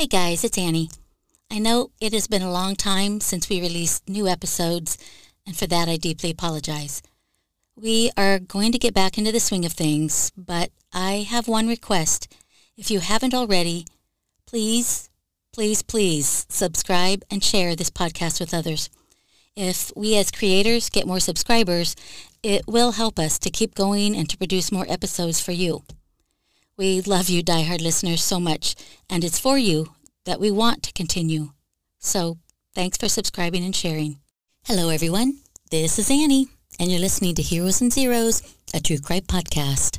Hey guys, it's Annie. I know it has been a long time since we released new episodes, and for that I deeply apologize. We are going to get back into the swing of things, but I have one request. If you haven't already, please, please, please subscribe and share this podcast with others. If we as creators get more subscribers, it will help us to keep going and to produce more episodes for you. We love you, diehard listeners, so much, and it's for you that we want to continue. So thanks for subscribing and sharing. Hello, everyone. This is Annie, and you're listening to Heroes and Zeros, a true crime podcast.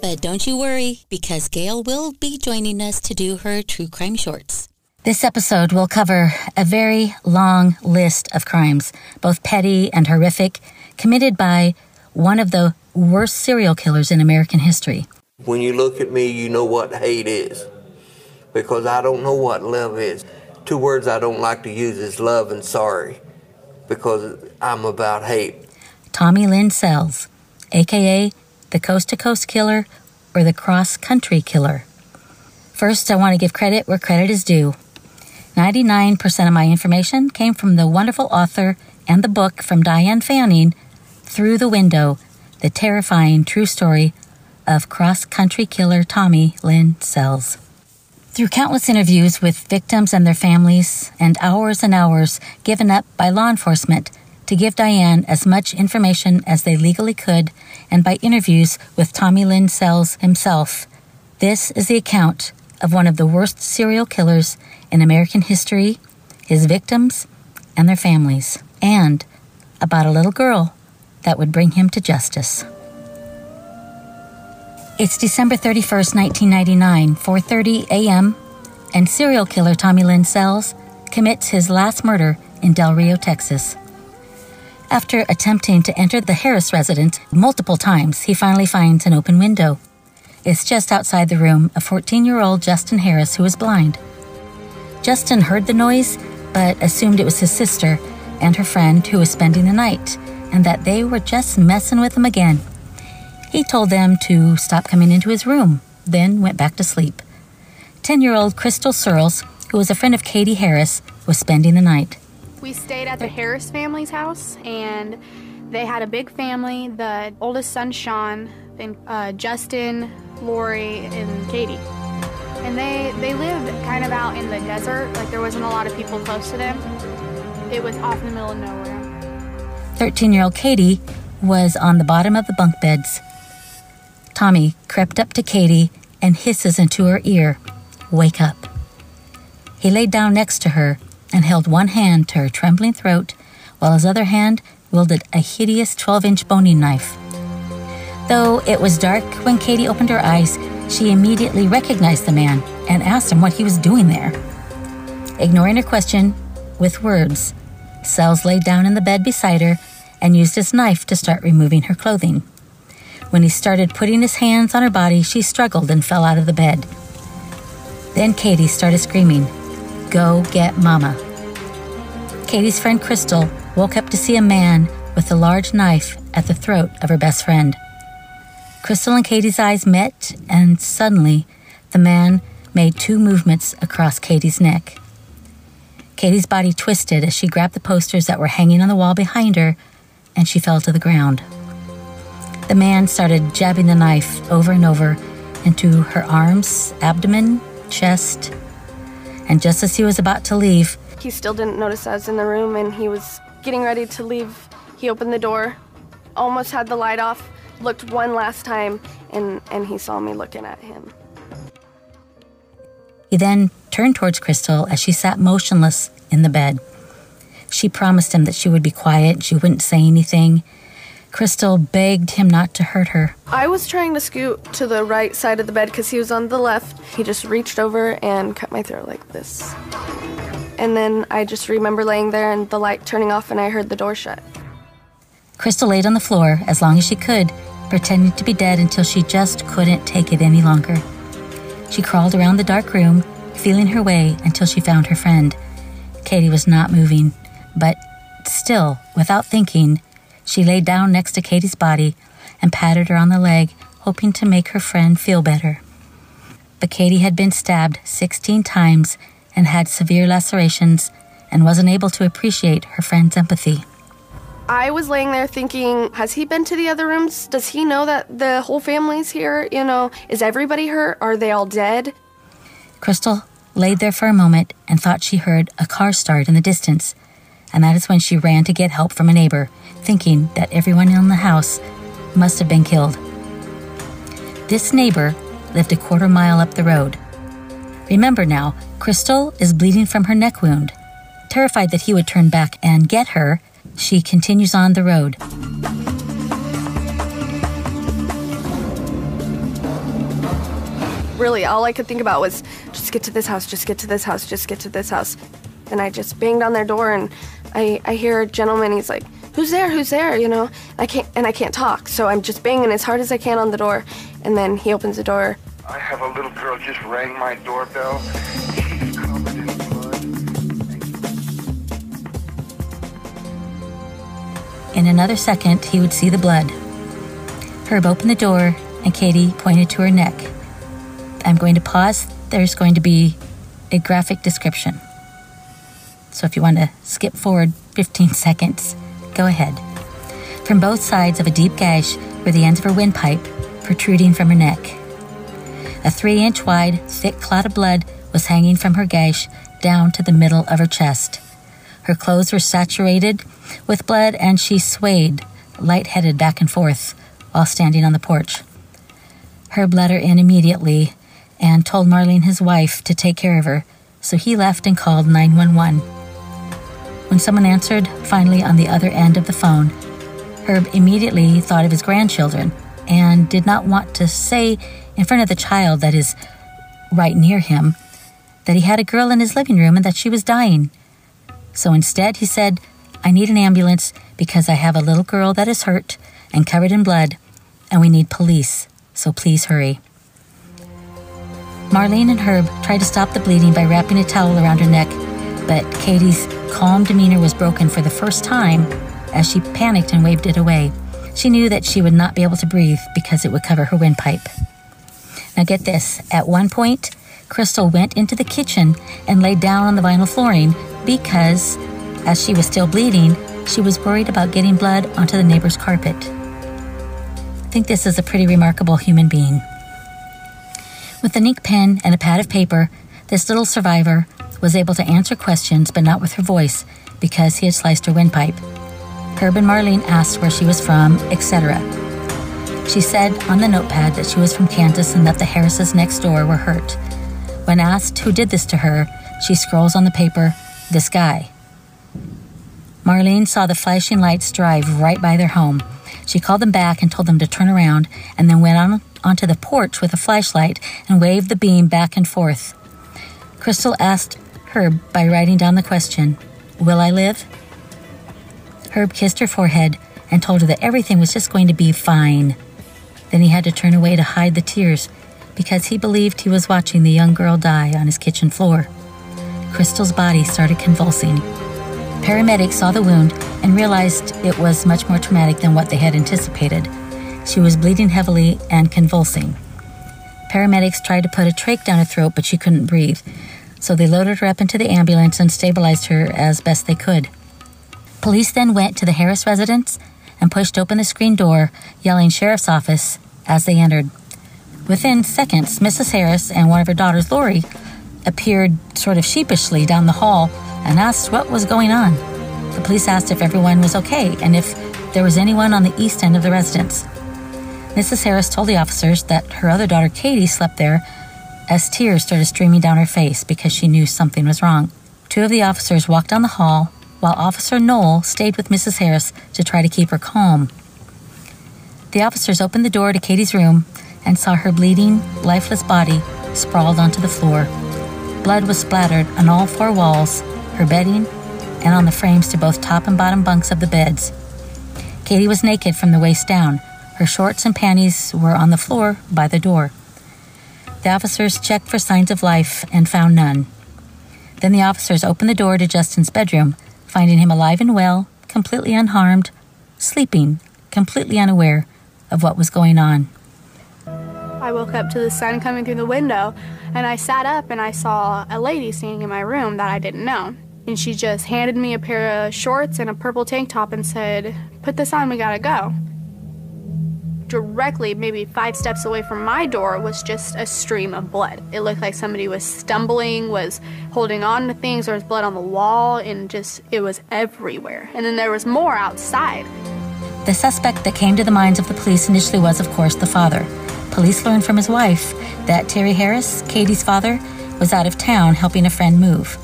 But don't you worry, because Gail will be joining us to do her true crime shorts. This episode will cover a very long list of crimes, both petty and horrific, committed by one of the worst serial killers in American history. When you look at me, you know what hate is. Because I don't know what love is. Two words I don't like to use is love and sorry. Because I'm about hate. Tommy Lynn Sells, aka the Coast to Coast Killer or the Cross Country Killer. First, I want to give credit where credit is due. 99% of my information came from the wonderful author and the book from Diane Fanning, Through the Window The Terrifying True Story of Cross Country Killer Tommy Lynn Sells. Through countless interviews with victims and their families, and hours and hours given up by law enforcement to give Diane as much information as they legally could, and by interviews with Tommy Lynn Sells himself, this is the account of one of the worst serial killers in American history, his victims, and their families, and about a little girl that would bring him to justice. It's December 31st, 1999, 4:30 a.m., and serial killer Tommy Lynn Sells commits his last murder in Del Rio, Texas. After attempting to enter the Harris residence multiple times, he finally finds an open window. It's just outside the room of 14 year old Justin Harris, who is blind. Justin heard the noise, but assumed it was his sister and her friend who was spending the night, and that they were just messing with him again. He told them to stop coming into his room, then went back to sleep. 10 year old Crystal Surles, who was a friend of Katie Harris, was spending the night. We stayed at the Harris family's house, and they had a big family. The oldest son, Sean, then uh, Justin, Lori, and Katie and they they lived kind of out in the desert. Like there wasn't a lot of people close to them. It was off in the middle of nowhere. Thirteen-year-old Katie was on the bottom of the bunk beds. Tommy crept up to Katie and hisses into her ear, "Wake up." He laid down next to her and held one hand to her trembling throat, while his other hand wielded a hideous 12 inch boning knife. Though it was dark when Katie opened her eyes, she immediately recognized the man and asked him what he was doing there. Ignoring her question with words, Sells laid down in the bed beside her and used his knife to start removing her clothing. When he started putting his hands on her body, she struggled and fell out of the bed. Then Katie started screaming, Go get Mama. Katie's friend Crystal woke up to see a man with a large knife at the throat of her best friend. Crystal and Katie's eyes met, and suddenly the man made two movements across Katie's neck. Katie's body twisted as she grabbed the posters that were hanging on the wall behind her, and she fell to the ground. The man started jabbing the knife over and over into her arms, abdomen, chest, and just as he was about to leave, he still didn't notice I was in the room and he was getting ready to leave. He opened the door, almost had the light off, looked one last time, and, and he saw me looking at him. He then turned towards Crystal as she sat motionless in the bed. She promised him that she would be quiet, she wouldn't say anything. Crystal begged him not to hurt her. I was trying to scoot to the right side of the bed because he was on the left. He just reached over and cut my throat like this. And then I just remember laying there and the light turning off, and I heard the door shut. Crystal laid on the floor as long as she could pretending to be dead until she just couldn't take it any longer. She crawled around the dark room, feeling her way until she found her friend. Katie was not moving, but still, without thinking, she lay down next to Katie's body and patted her on the leg, hoping to make her friend feel better. But Katie had been stabbed 16 times and had severe lacerations and wasn't able to appreciate her friend's empathy. I was laying there thinking, has he been to the other rooms? Does he know that the whole family's here? You know, is everybody hurt? Are they all dead? Crystal laid there for a moment and thought she heard a car start in the distance, and that is when she ran to get help from a neighbor, thinking that everyone in the house must have been killed. This neighbor lived a quarter mile up the road. Remember now, Crystal is bleeding from her neck wound. Terrified that he would turn back and get her, she continues on the road. Really, all I could think about was just get to this house, just get to this house, just get to this house. And I just banged on their door and I, I hear a gentleman, he's like, Who's there? Who's there? You know, I can't, and I can't talk. So I'm just banging as hard as I can on the door. And then he opens the door. I have a little girl just rang my doorbell. In another second, he would see the blood. Herb opened the door, and Katie pointed to her neck. I'm going to pause. There's going to be a graphic description. So if you want to skip forward 15 seconds, go ahead. From both sides of a deep gash were the ends of her windpipe protruding from her neck. A three inch wide, thick clot of blood was hanging from her gash down to the middle of her chest. Her clothes were saturated with blood, and she swayed, light-headed back and forth, while standing on the porch. Herb let her in immediately and told Marlene, his wife, to take care of her, so he left and called 911. When someone answered, finally on the other end of the phone, Herb immediately thought of his grandchildren and did not want to say in front of the child that is right near him that he had a girl in his living room and that she was dying. So instead, he said, I need an ambulance because I have a little girl that is hurt and covered in blood, and we need police, so please hurry. Marlene and Herb tried to stop the bleeding by wrapping a towel around her neck, but Katie's calm demeanor was broken for the first time as she panicked and waved it away. She knew that she would not be able to breathe because it would cover her windpipe. Now, get this at one point, Crystal went into the kitchen and laid down on the vinyl flooring because, as she was still bleeding, she was worried about getting blood onto the neighbor's carpet. I think this is a pretty remarkable human being. With an ink pen and a pad of paper, this little survivor was able to answer questions, but not with her voice, because he had sliced her windpipe. Herb and Marlene asked where she was from, etc. She said on the notepad that she was from Kansas and that the Harrises next door were hurt. When asked who did this to her, she scrolls on the paper, This guy. Marlene saw the flashing lights drive right by their home. She called them back and told them to turn around, and then went on onto the porch with a flashlight and waved the beam back and forth. Crystal asked Herb by writing down the question, Will I live? Herb kissed her forehead and told her that everything was just going to be fine. Then he had to turn away to hide the tears because he believed he was watching the young girl die on his kitchen floor. Crystal's body started convulsing. Paramedics saw the wound and realized it was much more traumatic than what they had anticipated. She was bleeding heavily and convulsing. Paramedics tried to put a trach down her throat, but she couldn't breathe, so they loaded her up into the ambulance and stabilized her as best they could. Police then went to the Harris residence and pushed open the screen door, yelling sheriff's office as they entered. Within seconds, Mrs. Harris and one of her daughters, Lori, appeared sort of sheepishly down the hall and asked what was going on. The police asked if everyone was okay and if there was anyone on the east end of the residence. Mrs. Harris told the officers that her other daughter, Katie, slept there as tears started streaming down her face because she knew something was wrong. Two of the officers walked down the hall while Officer Knoll stayed with Mrs. Harris to try to keep her calm. The officers opened the door to Katie's room and saw her bleeding, lifeless body sprawled onto the floor. Blood was splattered on all four walls, her bedding, and on the frames to both top and bottom bunks of the beds. Katie was naked from the waist down. Her shorts and panties were on the floor by the door. The officers checked for signs of life and found none. Then the officers opened the door to Justin's bedroom, finding him alive and well completely unharmed, sleeping, completely unaware of what was going on. I woke up to the sun coming through the window and I sat up and I saw a lady standing in my room that I didn't know. And she just handed me a pair of shorts and a purple tank top and said, Put this on, we gotta go. Directly, maybe five steps away from my door, was just a stream of blood. It looked like somebody was stumbling, was holding on to things, there was blood on the wall, and just, it was everywhere. And then there was more outside. The suspect that came to the minds of the police initially was, of course, the father. Police learned from his wife that Terry Harris, Katie's father, was out of town helping a friend move.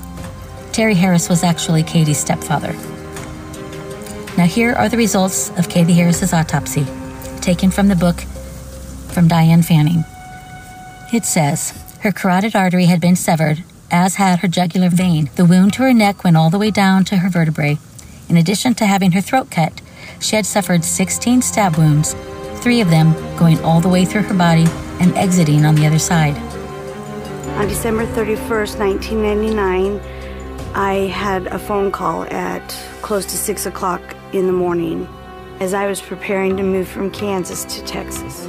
Terry Harris was actually Katie's stepfather. Now, here are the results of Katie Harris's autopsy, taken from the book from Diane Fanning. It says her carotid artery had been severed, as had her jugular vein. The wound to her neck went all the way down to her vertebrae. In addition to having her throat cut, she had suffered 16 stab wounds, three of them going all the way through her body and exiting on the other side. On December 31st, 1999, I had a phone call at close to 6 o'clock in the morning as I was preparing to move from Kansas to Texas.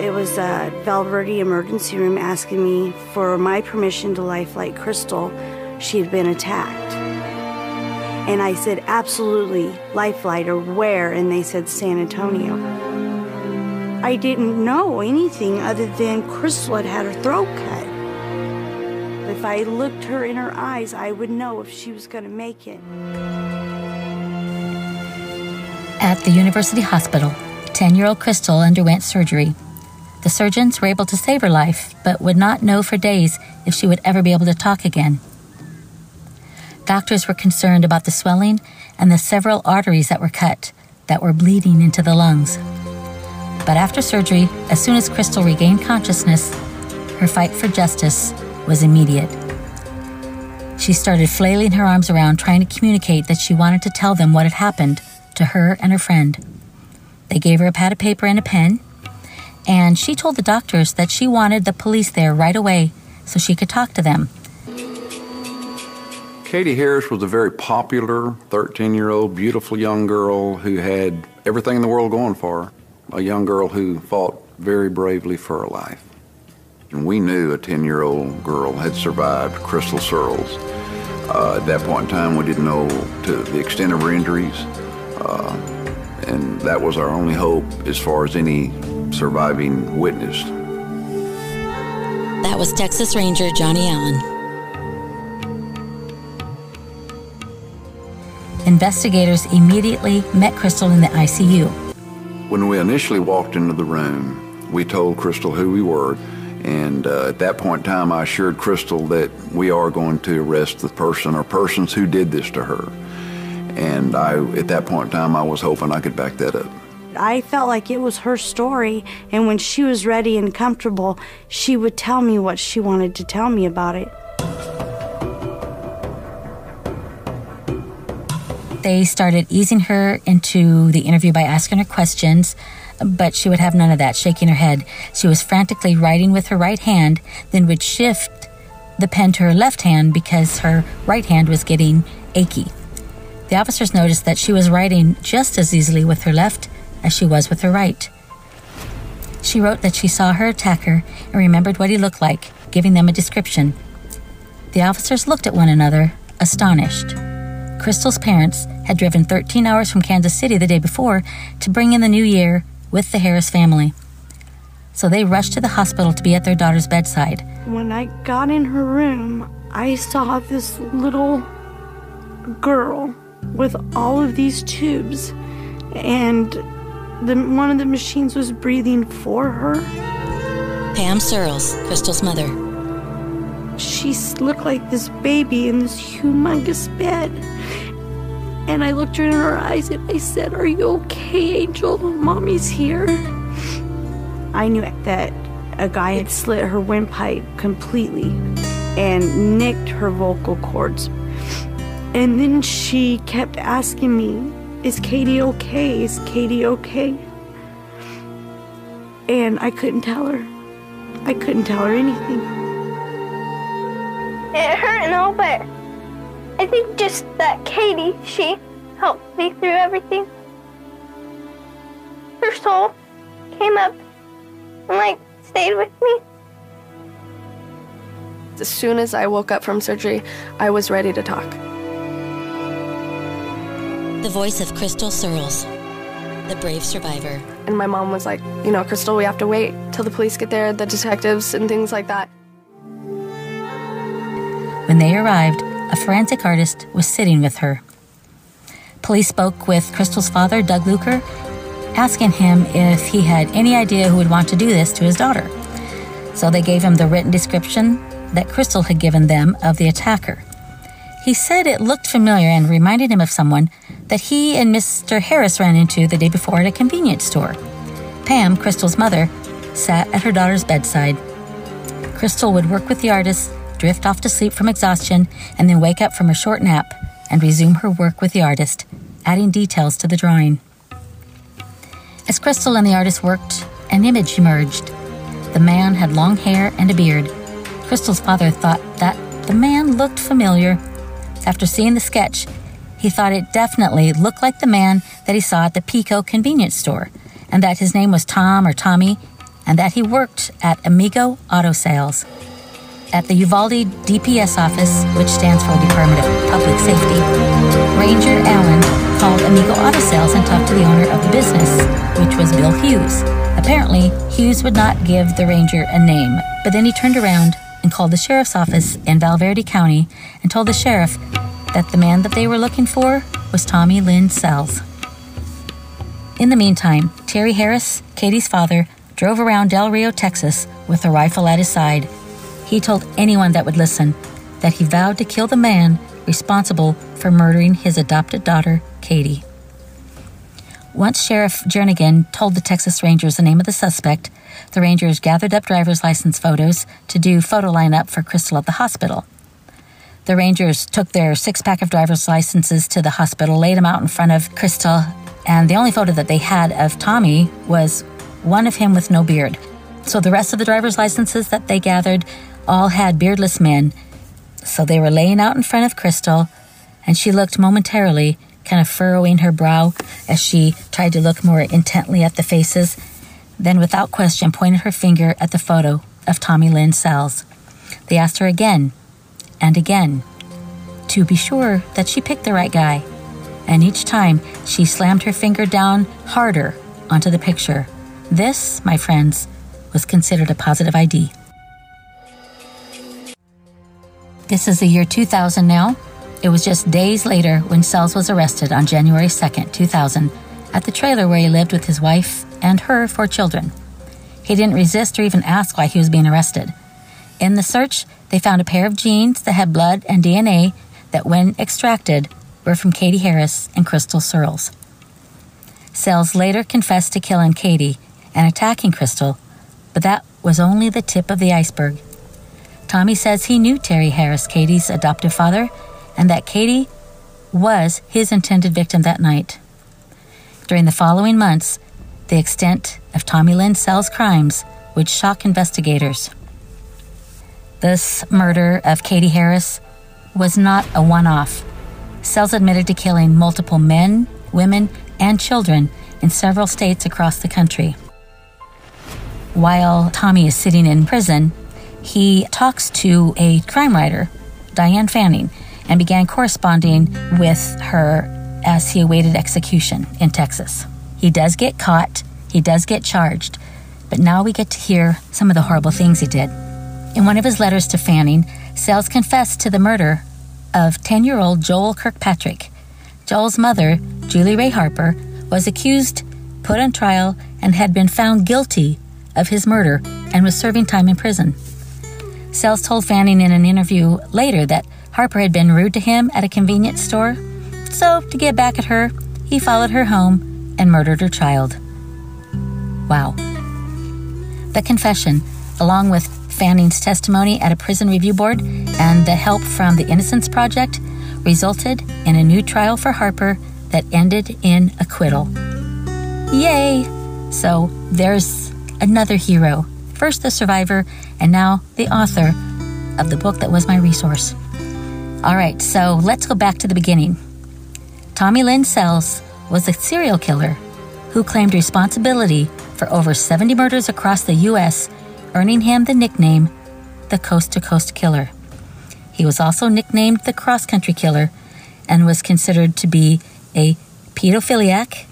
It was a Val Verde emergency room asking me for my permission to life light Crystal. She had been attacked. And I said, absolutely, lifeline or where? And they said, San Antonio. I didn't know anything other than Crystal had had her throat cut. If I looked her in her eyes, I would know if she was going to make it. At the University Hospital, 10 year old Crystal underwent surgery. The surgeons were able to save her life, but would not know for days if she would ever be able to talk again. Doctors were concerned about the swelling and the several arteries that were cut that were bleeding into the lungs. But after surgery, as soon as Crystal regained consciousness, her fight for justice was immediate. She started flailing her arms around, trying to communicate that she wanted to tell them what had happened to her and her friend. They gave her a pad of paper and a pen, and she told the doctors that she wanted the police there right away so she could talk to them. Katie Harris was a very popular 13 year old, beautiful young girl who had everything in the world going for her a young girl who fought very bravely for her life. And we knew a 10 year old girl had survived Crystal Surles. Uh, at that point in time, we didn't know to the extent of her injuries, uh, and that was our only hope as far as any surviving witness. That was Texas Ranger Johnny Allen. Investigators immediately met Crystal in the ICU. When we initially walked into the room, we told Crystal who we were, and uh, at that point in time, I assured Crystal that we are going to arrest the person or persons who did this to her. And I, at that point in time, I was hoping I could back that up. I felt like it was her story, and when she was ready and comfortable, she would tell me what she wanted to tell me about it. They started easing her into the interview by asking her questions, but she would have none of that, shaking her head. She was frantically writing with her right hand, then would shift the pen to her left hand because her right hand was getting achy. The officers noticed that she was writing just as easily with her left as she was with her right. She wrote that she saw her attacker and remembered what he looked like, giving them a description. The officers looked at one another, astonished. Crystal's parents had driven 13 hours from Kansas City the day before to bring in the new year with the Harris family. So they rushed to the hospital to be at their daughter's bedside. When I got in her room, I saw this little girl with all of these tubes, and the, one of the machines was breathing for her. Pam Surles, Crystal's mother. She looked like this baby in this humongous bed. And I looked her in her eyes and I said, Are you okay, Angel? Mommy's here. I knew that a guy had slit her windpipe completely and nicked her vocal cords. And then she kept asking me, Is Katie okay? Is Katie okay? And I couldn't tell her. I couldn't tell her anything. It hurt and all, but I think just that Katie, she helped me through everything. Her soul came up and like stayed with me. As soon as I woke up from surgery, I was ready to talk. The voice of Crystal Surles, the brave survivor. And my mom was like, you know, Crystal, we have to wait till the police get there, the detectives, and things like that. When they arrived, a forensic artist was sitting with her. Police spoke with Crystal's father, Doug Luker, asking him if he had any idea who would want to do this to his daughter. So they gave him the written description that Crystal had given them of the attacker. He said it looked familiar and reminded him of someone that he and Mr. Harris ran into the day before at a convenience store. Pam, Crystal's mother, sat at her daughter's bedside. Crystal would work with the artist, drift off to sleep from exhaustion, and then wake up from a short nap and resume her work with the artist, adding details to the drawing. As Crystal and the artist worked, an image emerged. The man had long hair and a beard. Crystal's father thought that the man looked familiar. After seeing the sketch, he thought it definitely looked like the man that he saw at the Pico convenience store, and that his name was Tom or Tommy, and that he worked at Amigo Auto Sales. At the Uvalde DPS office, which stands for Department of Public Safety, Ranger Allen called Amigo Auto Sales and talked to the owner of the business, which was Bill Hughes. Apparently, Hughes would not give the ranger a name, but then he turned around and called the sheriff's office in Val Verde County and told the sheriff that the man that they were looking for was Tommy Lynn Sells. In the meantime, Terry Harris, Katie's father, drove around Del Rio, Texas, with a rifle at his side he told anyone that would listen that he vowed to kill the man responsible for murdering his adopted daughter, Katie. Once Sheriff Jernigan told the Texas Rangers the name of the suspect, the Rangers gathered up driver's license photos to do photo lineup for Crystal at the hospital. The Rangers took their six pack of driver's licenses to the hospital, laid them out in front of Crystal, and the only photo that they had of Tommy was one of him with no beard. So the rest of the driver's licenses that they gathered all had beardless men. So they were laying out in front of Crystal, and she looked momentarily, kind of furrowing her brow as she tried to look more intently at the faces, then without question pointed her finger at the photo of Tommy Lynn Sells. They asked her again and again to be sure that she picked the right guy, and each time she slammed her finger down harder onto the picture. This, my friends, was considered a positive ID. This is the year 2000 now. It was just days later when Sells was arrested on January 2nd, 2000, at the trailer where he lived with his wife and her four children. He didn't resist or even ask why he was being arrested. In the search, they found a pair of jeans that had blood and DNA that, when extracted, were from Katie Harris and Crystal Surles. Sells later confessed to killing Katie and attacking Crystal, but that was only the tip of the iceberg. Tommy says he knew Terry Harris, Katie's adoptive father, and that Katie was his intended victim that night. During the following months, the extent of Tommy Lynn Sells' crimes would shock investigators. This murder of Katie Harris was not a one off. Sells admitted to killing multiple men, women, and children in several states across the country. While Tommy is sitting in prison, he talks to a crime writer, Diane Fanning, and began corresponding with her as he awaited execution in Texas. He does get caught, he does get charged, but now we get to hear some of the horrible things he did. In one of his letters to Fanning, Sells confessed to the murder of 10 year old Joel Kirkpatrick. Joel's mother, Julie Rea Harper, was accused, put on trial, and had been found guilty of his murder and was serving time in prison. Sells told Fanning in an interview later that Harper had been rude to him at a convenience store. So, to get back at her, he followed her home and murdered her child. Wow. The confession, along with Fanning's testimony at a prison review board and the help from the Innocence Project, resulted in a new trial for Harper that ended in acquittal. Yay! So, there's another hero first the survivor, and now the author of the book that was my resource. All right, so let's go back to the beginning. Tommy Lynn Sells was a serial killer who claimed responsibility for over 70 murders across the U.S., earning him the nickname the Coast to Coast Killer. He was also nicknamed the Cross Country Killer and was considered to be a pedophiliac,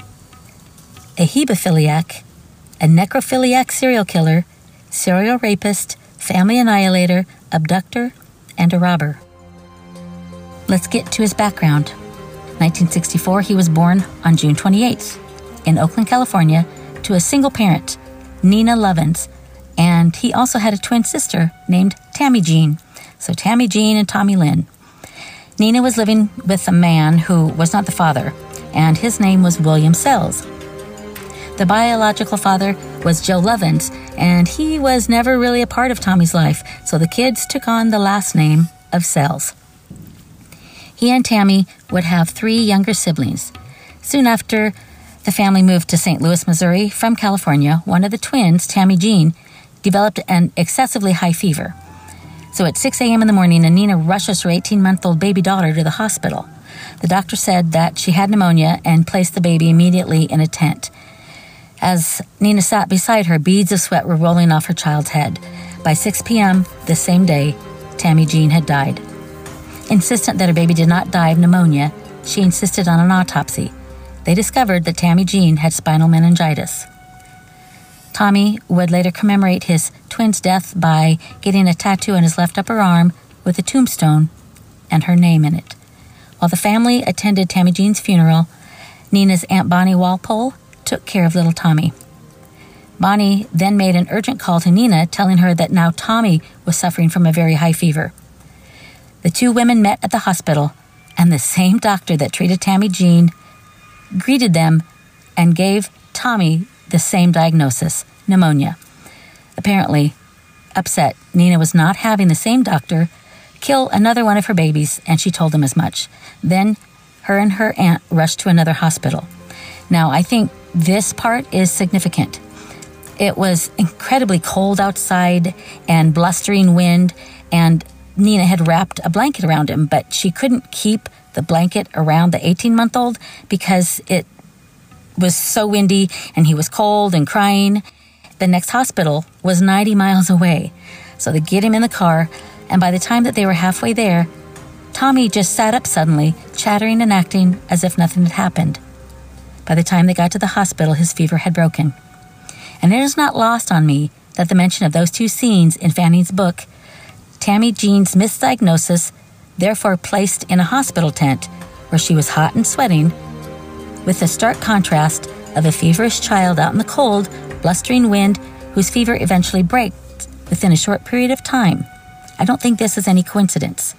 a hebephiliac, a necrophiliac serial killer, serial rapist, family annihilator, abductor, and a robber. Let's get to his background. 1964, he was born on June 28th in Oakland, California, to a single parent, Nina Lovins, and he also had a twin sister named Tammy Jean. So Tammy Jean and Tommy Lynn. Nina was living with a man who was not the father, and his name was William Sells. The biological father was Joe Lovins, and he was never really a part of Tommy's life, so the kids took on the last name of Sells. He and Tammy would have three younger siblings. Soon after the family moved to St. Louis, Missouri from California, one of the twins, Tammy Jean, developed an excessively high fever. So at 6 a.m. in the morning, Nina rushes her 18 month old baby daughter to the hospital. The doctor said that she had pneumonia and placed the baby immediately in a tent. As Nina sat beside her, beads of sweat were rolling off her child's head. By 6 p.m. the same day, Tammy Jean had died. Insistent that her baby did not die of pneumonia, she insisted on an autopsy. They discovered that Tammy Jean had spinal meningitis. Tommy would later commemorate his twin's death by getting a tattoo on his left upper arm with a tombstone and her name in it. While the family attended Tammy Jean's funeral, Nina's Aunt Bonnie Walpole took care of little Tommy. Bonnie then made an urgent call to Nina, telling her that now Tommy was suffering from a very high fever. The two women met at the hospital, and the same doctor that treated Tammy Jean greeted them and gave Tommy the same diagnosis pneumonia. Apparently, upset, Nina was not having the same doctor kill another one of her babies, and she told him as much. Then her and her aunt rushed to another hospital. Now, I think this part is significant. It was incredibly cold outside and blustering wind, and Nina had wrapped a blanket around him, but she couldn't keep the blanket around the 18 month old because it was so windy and he was cold and crying. The next hospital was 90 miles away. So they get him in the car, and by the time that they were halfway there, Tommy just sat up suddenly, chattering and acting as if nothing had happened. By the time they got to the hospital, his fever had broken. And it is not lost on me that the mention of those two scenes in Fanning's book, Tammy Jean's misdiagnosis, therefore placed in a hospital tent where she was hot and sweating, with the stark contrast of a feverish child out in the cold, blustering wind, whose fever eventually breaks within a short period of time. I don't think this is any coincidence.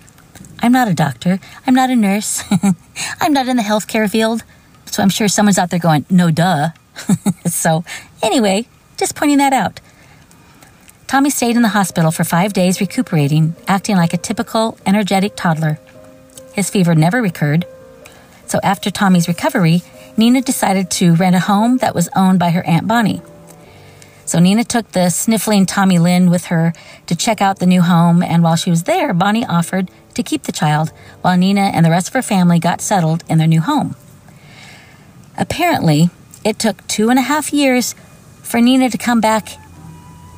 I'm not a doctor. I'm not a nurse. I'm not in the healthcare field. So I'm sure someone's out there going, no duh. so, anyway, just pointing that out. Tommy stayed in the hospital for five days recuperating, acting like a typical energetic toddler. His fever never recurred. So, after Tommy's recovery, Nina decided to rent a home that was owned by her Aunt Bonnie. So Nina took the sniffling Tommy Lynn with her to check out the new home, and while she was there, Bonnie offered to keep the child while Nina and the rest of her family got settled in their new home. Apparently, it took two and a half years for Nina to come back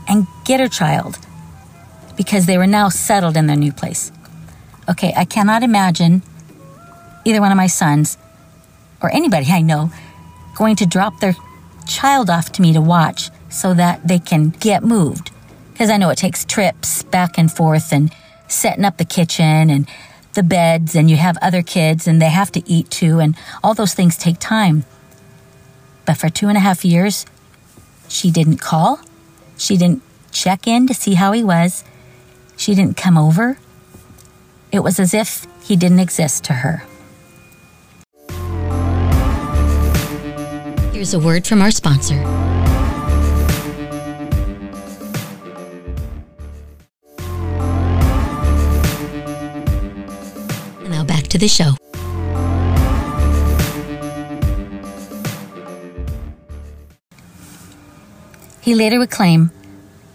and get her child because they were now settled in their new place. Okay, I cannot imagine either one of my sons or anybody I know going to drop their child off to me to watch so that they can get moved. Because I know it takes trips back and forth and setting up the kitchen and the beds, and you have other kids and they have to eat too, and all those things take time. But for two and a half years, she didn't call, she didn't check in to see how he was, she didn't come over. It was as if he didn't exist to her. Here's a word from our sponsor. To the show. He later would claim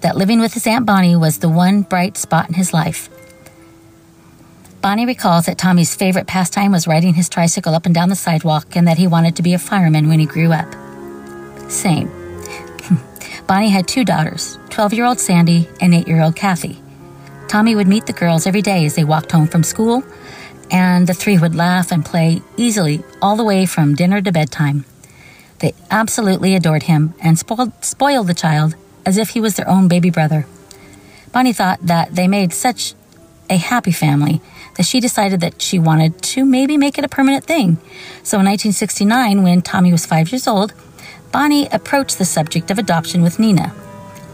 that living with his Aunt Bonnie was the one bright spot in his life. Bonnie recalls that Tommy's favorite pastime was riding his tricycle up and down the sidewalk and that he wanted to be a fireman when he grew up. Same. Bonnie had two daughters 12 year old Sandy and 8 year old Kathy. Tommy would meet the girls every day as they walked home from school, and the three would laugh and play easily all the way from dinner to bedtime. They absolutely adored him and spoiled, spoiled the child as if he was their own baby brother. Bonnie thought that they made such a happy family that she decided that she wanted to maybe make it a permanent thing. So in 1969, when Tommy was five years old, Bonnie approached the subject of adoption with Nina.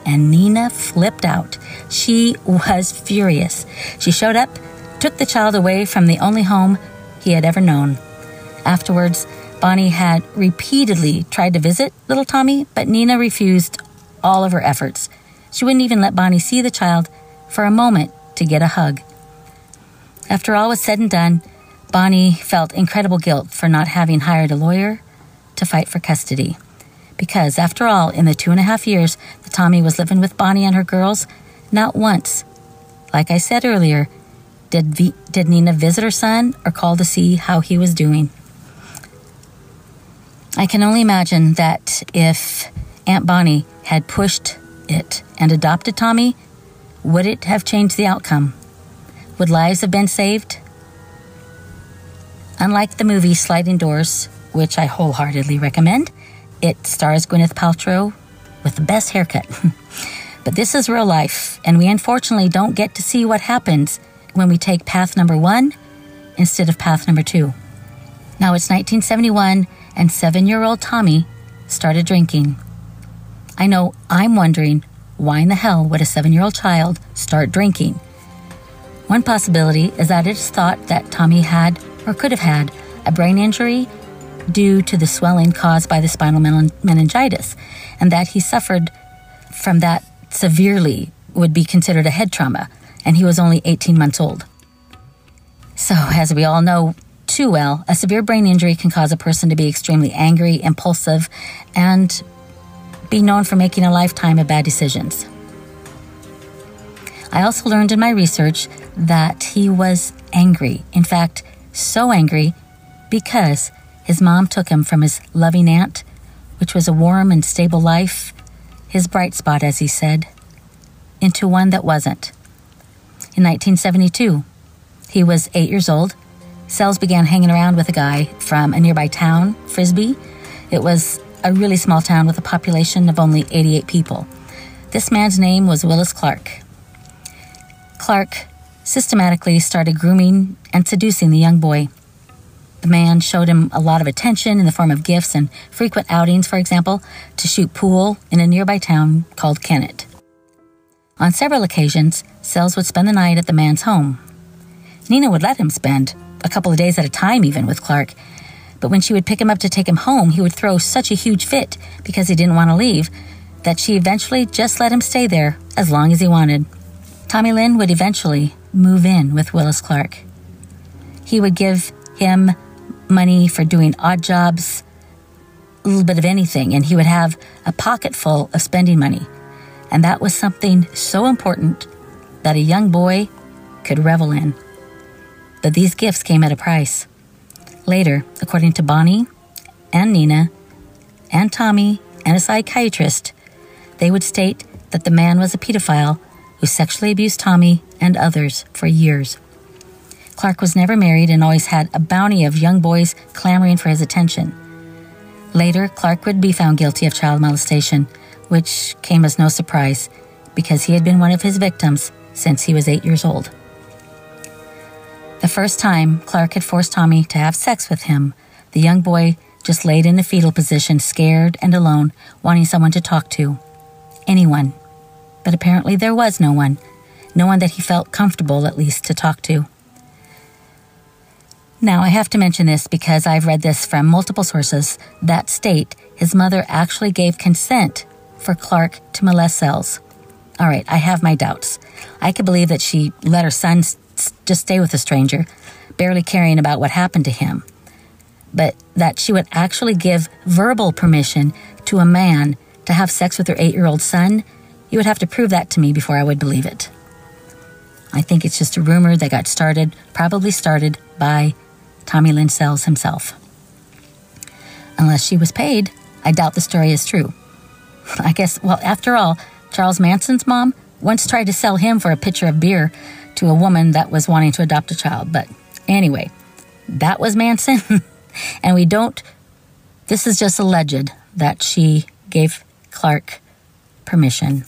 And Nina flipped out. She was furious. She showed up, took the child away from the only home he had ever known. Afterwards, Bonnie had repeatedly tried to visit little Tommy, but Nina refused all of her efforts. She wouldn't even let Bonnie see the child for a moment to get a hug. After all was said and done, Bonnie felt incredible guilt for not having hired a lawyer to fight for custody. Because, after all, in the two and a half years that Tommy was living with Bonnie and her girls, not once, like I said earlier, did, v- did Nina visit her son or call to see how he was doing. I can only imagine that if Aunt Bonnie had pushed it and adopted Tommy, would it have changed the outcome? Would lives have been saved? Unlike the movie Sliding Doors, which I wholeheartedly recommend, it stars Gwyneth Paltrow with the best haircut. but this is real life, and we unfortunately don't get to see what happens when we take path number one instead of path number two. Now it's 1971, and seven year old Tommy started drinking. I know I'm wondering why in the hell would a seven year old child start drinking? One possibility is that it is thought that Tommy had or could have had a brain injury due to the swelling caused by the spinal meningitis, and that he suffered from that severely would be considered a head trauma, and he was only 18 months old. So, as we all know too well, a severe brain injury can cause a person to be extremely angry, impulsive, and be known for making a lifetime of bad decisions. I also learned in my research that he was angry. In fact, so angry because his mom took him from his loving aunt, which was a warm and stable life, his bright spot, as he said, into one that wasn't. In 1972, he was eight years old. Sells began hanging around with a guy from a nearby town, Frisbee. It was a really small town with a population of only 88 people. This man's name was Willis Clark. Clark systematically started grooming and seducing the young boy. The man showed him a lot of attention in the form of gifts and frequent outings, for example, to shoot pool in a nearby town called Kennett. On several occasions, Sells would spend the night at the man's home. Nina would let him spend a couple of days at a time, even with Clark. But when she would pick him up to take him home, he would throw such a huge fit because he didn't want to leave that she eventually just let him stay there as long as he wanted. Tommy Lynn would eventually move in with Willis Clark. He would give him money for doing odd jobs, a little bit of anything, and he would have a pocket full of spending money. And that was something so important that a young boy could revel in. But these gifts came at a price. Later, according to Bonnie and Nina and Tommy and a psychiatrist, they would state that the man was a pedophile who sexually abused Tommy and others for years. Clark was never married and always had a bounty of young boys clamoring for his attention. Later, Clark would be found guilty of child molestation, which came as no surprise because he had been one of his victims since he was eight years old. The first time Clark had forced Tommy to have sex with him, the young boy just laid in a fetal position, scared and alone, wanting someone to talk to. Anyone but apparently there was no one, no one that he felt comfortable at least to talk to. Now, I have to mention this because I've read this from multiple sources that state his mother actually gave consent for Clark to molest Sells. All right, I have my doubts. I could believe that she let her son just stay with a stranger, barely caring about what happened to him. But that she would actually give verbal permission to a man to have sex with her eight year old son you would have to prove that to me before I would believe it. I think it's just a rumor that got started, probably started by Tommy Lynn Sells himself. Unless she was paid, I doubt the story is true. I guess, well, after all, Charles Manson's mom once tried to sell him for a pitcher of beer to a woman that was wanting to adopt a child. But anyway, that was Manson. and we don't, this is just alleged that she gave Clark permission.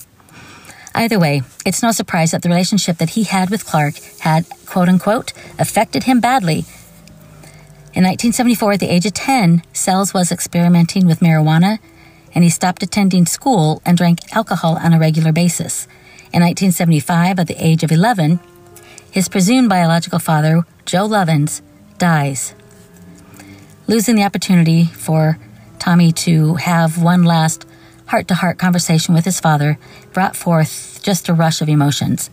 Either way, it's no surprise that the relationship that he had with Clark had, quote unquote, affected him badly. In 1974, at the age of 10, Sells was experimenting with marijuana and he stopped attending school and drank alcohol on a regular basis. In 1975, at the age of 11, his presumed biological father, Joe Lovins, dies, losing the opportunity for Tommy to have one last heart to heart conversation with his father brought forth just a rush of emotions.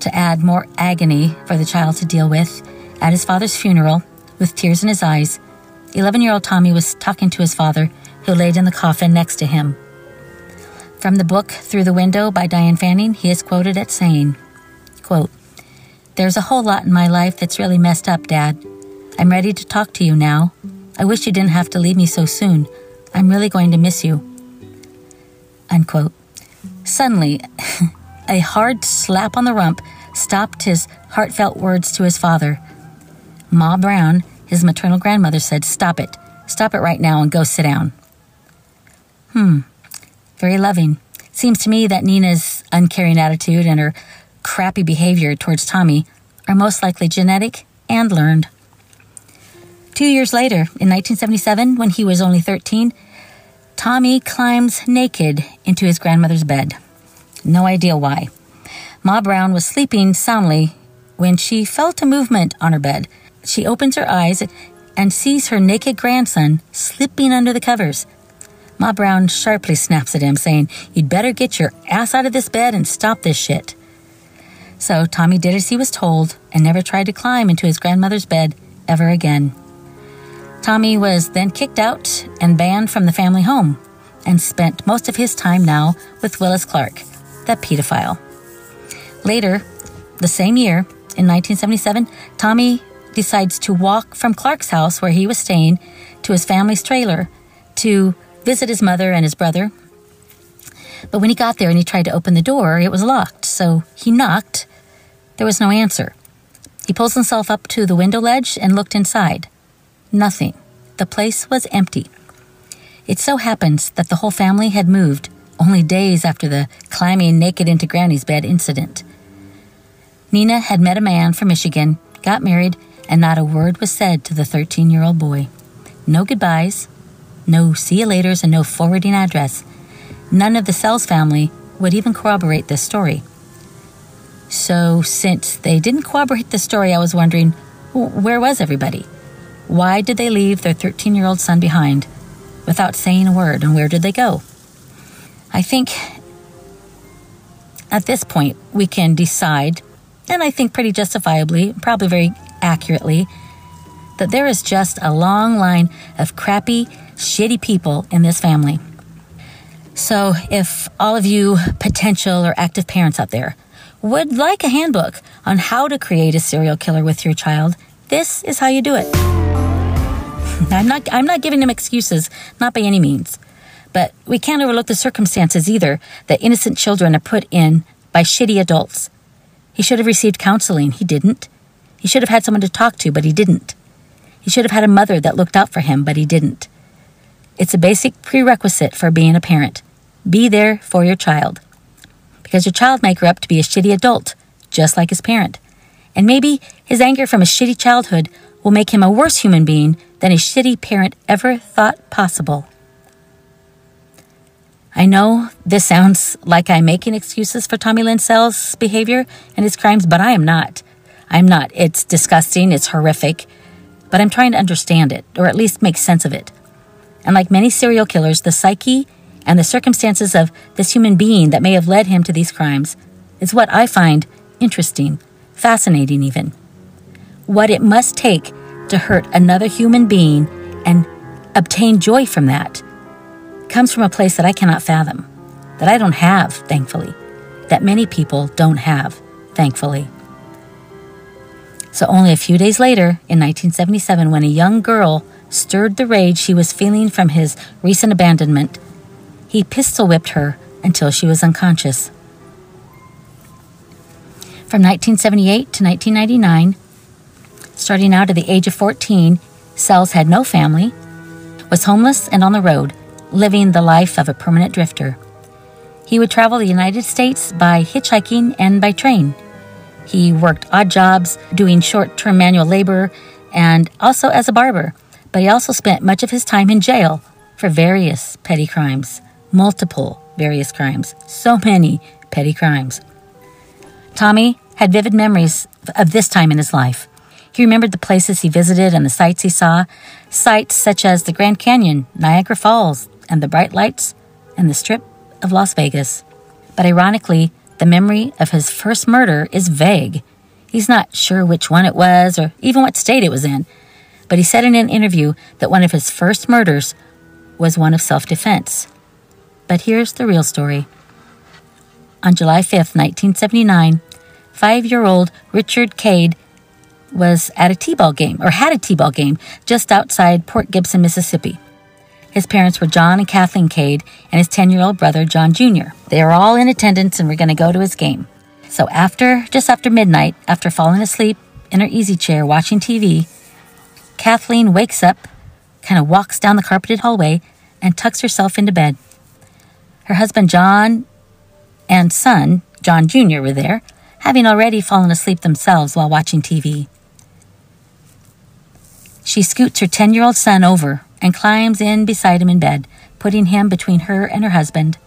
To add more agony for the child to deal with, at his father's funeral, with tears in his eyes, 11 year old Tommy was talking to his father, who laid in the coffin next to him. From the book Through the Window by Diane Fanning, he is quoted as saying, quote, There's a whole lot in my life that's really messed up, Dad. I'm ready to talk to you now. I wish you didn't have to leave me so soon. I'm really going to miss you. Unquote. Suddenly, a hard slap on the rump stopped his heartfelt words to his father. Ma Brown, his maternal grandmother, said, Stop it. Stop it right now and go sit down. Hmm. Very loving. Seems to me that Nina's uncaring attitude and her crappy behavior towards Tommy are most likely genetic and learned. Two years later, in 1977, when he was only 13, Tommy climbs naked into his grandmother's bed. No idea why. Ma Brown was sleeping soundly when she felt a movement on her bed. She opens her eyes and sees her naked grandson slipping under the covers. Ma Brown sharply snaps at him, saying, You'd better get your ass out of this bed and stop this shit. So Tommy did as he was told and never tried to climb into his grandmother's bed ever again. Tommy was then kicked out and banned from the family home and spent most of his time now with Willis Clark, the pedophile. Later, the same year, in 1977, Tommy decides to walk from Clark's house where he was staying to his family's trailer to visit his mother and his brother. But when he got there and he tried to open the door, it was locked. So he knocked. There was no answer. He pulls himself up to the window ledge and looked inside. Nothing. The place was empty. It so happens that the whole family had moved only days after the climbing naked into Granny's bed incident. Nina had met a man from Michigan, got married, and not a word was said to the 13 year old boy. No goodbyes, no see you laters, and no forwarding address. None of the Sells family would even corroborate this story. So, since they didn't corroborate the story, I was wondering where was everybody? Why did they leave their 13 year old son behind without saying a word, and where did they go? I think at this point we can decide, and I think pretty justifiably, probably very accurately, that there is just a long line of crappy, shitty people in this family. So, if all of you potential or active parents out there would like a handbook on how to create a serial killer with your child, this is how you do it. I'm not I'm not giving them excuses, not by any means. But we can't overlook the circumstances either that innocent children are put in by shitty adults. He should have received counseling, he didn't. He should have had someone to talk to, but he didn't. He should have had a mother that looked out for him, but he didn't. It's a basic prerequisite for being a parent. Be there for your child. Because your child may grow up to be a shitty adult, just like his parent. And maybe his anger from a shitty childhood will make him a worse human being than a shitty parent ever thought possible. I know this sounds like I'm making excuses for Tommy Lynn Sells' behavior and his crimes, but I am not. I'm not. It's disgusting, it's horrific, but I'm trying to understand it, or at least make sense of it. And like many serial killers, the psyche and the circumstances of this human being that may have led him to these crimes is what I find interesting, fascinating, even. What it must take to hurt another human being and obtain joy from that comes from a place that I cannot fathom, that I don't have, thankfully, that many people don't have, thankfully. So, only a few days later, in 1977, when a young girl stirred the rage he was feeling from his recent abandonment, he pistol whipped her until she was unconscious. From 1978 to 1999, starting out at the age of 14, Sells had no family, was homeless and on the road, living the life of a permanent drifter. He would travel the United States by hitchhiking and by train. He worked odd jobs, doing short term manual labor, and also as a barber, but he also spent much of his time in jail for various petty crimes, multiple various crimes, so many petty crimes. Tommy had vivid memories of this time in his life. He remembered the places he visited and the sights he saw, sights such as the Grand Canyon, Niagara Falls, and the bright lights and the Strip of Las Vegas. But ironically, the memory of his first murder is vague. He's not sure which one it was or even what state it was in, but he said in an interview that one of his first murders was one of self defense. But here's the real story. On July 5th, 1979, five year old Richard Cade was at a T ball game, or had a T ball game, just outside Port Gibson, Mississippi. His parents were John and Kathleen Cade and his 10 year old brother, John Jr. They are all in attendance and were going to go to his game. So, after, just after midnight, after falling asleep in her easy chair watching TV, Kathleen wakes up, kind of walks down the carpeted hallway, and tucks herself into bed. Her husband, John, and son, John Jr., were there, having already fallen asleep themselves while watching TV. She scoots her 10 year old son over and climbs in beside him in bed, putting him between her and her husband.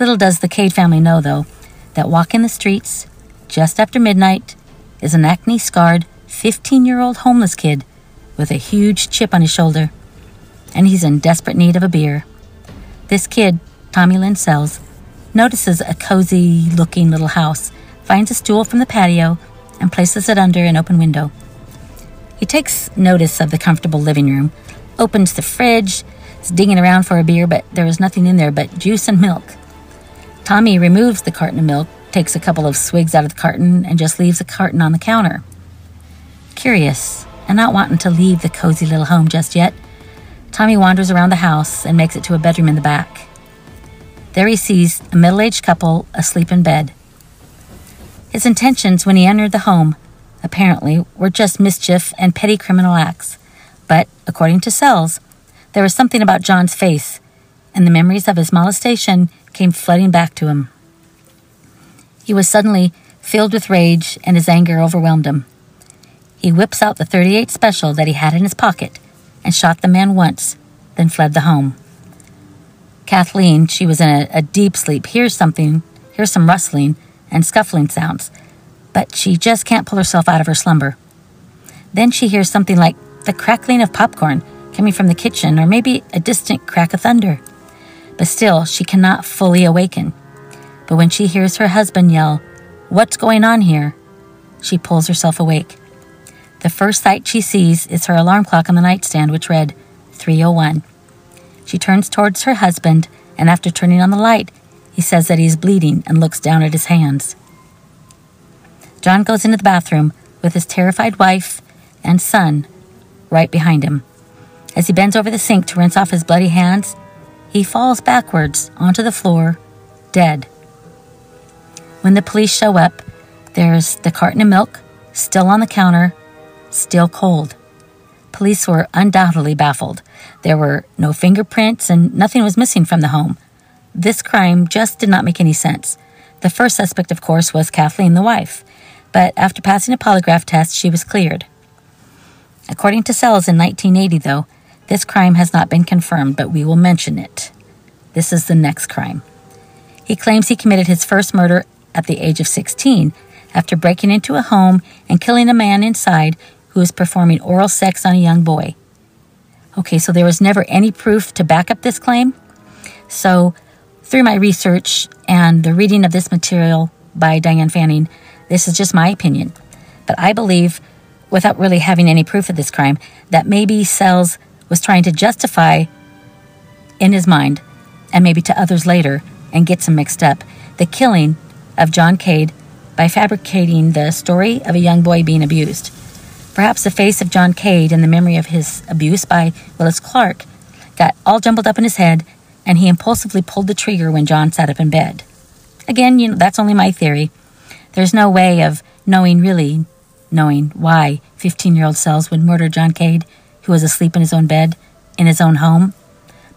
Little does the Cade family know, though, that walking the streets just after midnight is an acne scarred 15 year old homeless kid with a huge chip on his shoulder, and he's in desperate need of a beer. This kid, Tommy Lynn Sells, notices a cozy looking little house, finds a stool from the patio, and places it under an open window. He takes notice of the comfortable living room, opens the fridge, is digging around for a beer, but there is nothing in there but juice and milk. Tommy removes the carton of milk, takes a couple of swigs out of the carton, and just leaves the carton on the counter. Curious, and not wanting to leave the cozy little home just yet, Tommy wanders around the house and makes it to a bedroom in the back. There he sees a middle aged couple asleep in bed. His intentions when he entered the home apparently, were just mischief and petty criminal acts. But, according to Sells, there was something about John's face, and the memories of his molestation came flooding back to him. He was suddenly filled with rage, and his anger overwhelmed him. He whips out the 38 special that he had in his pocket and shot the man once, then fled the home. Kathleen, she was in a, a deep sleep, hears something, hears some rustling and scuffling sounds, but she just can't pull herself out of her slumber. Then she hears something like the crackling of popcorn coming from the kitchen, or maybe a distant crack of thunder. But still, she cannot fully awaken. But when she hears her husband yell, What's going on here? she pulls herself awake. The first sight she sees is her alarm clock on the nightstand, which read 301. She turns towards her husband, and after turning on the light, he says that he is bleeding and looks down at his hands. John goes into the bathroom with his terrified wife and son right behind him. As he bends over the sink to rinse off his bloody hands, he falls backwards onto the floor, dead. When the police show up, there's the carton of milk still on the counter, still cold. Police were undoubtedly baffled. There were no fingerprints and nothing was missing from the home. This crime just did not make any sense. The first suspect, of course, was Kathleen, the wife but after passing a polygraph test, she was cleared. According to Sells in 1980, though, this crime has not been confirmed, but we will mention it. This is the next crime. He claims he committed his first murder at the age of 16 after breaking into a home and killing a man inside who was performing oral sex on a young boy. Okay, so there was never any proof to back up this claim. So, through my research and the reading of this material by Diane Fanning, this is just my opinion. But I believe, without really having any proof of this crime, that maybe Sells was trying to justify in his mind, and maybe to others later, and gets them mixed up, the killing of John Cade by fabricating the story of a young boy being abused. Perhaps the face of John Cade and the memory of his abuse by Willis Clark got all jumbled up in his head, and he impulsively pulled the trigger when John sat up in bed. Again, you know, that's only my theory. There's no way of knowing really knowing why 15 year old Sells would murder John Cade, who was asleep in his own bed, in his own home.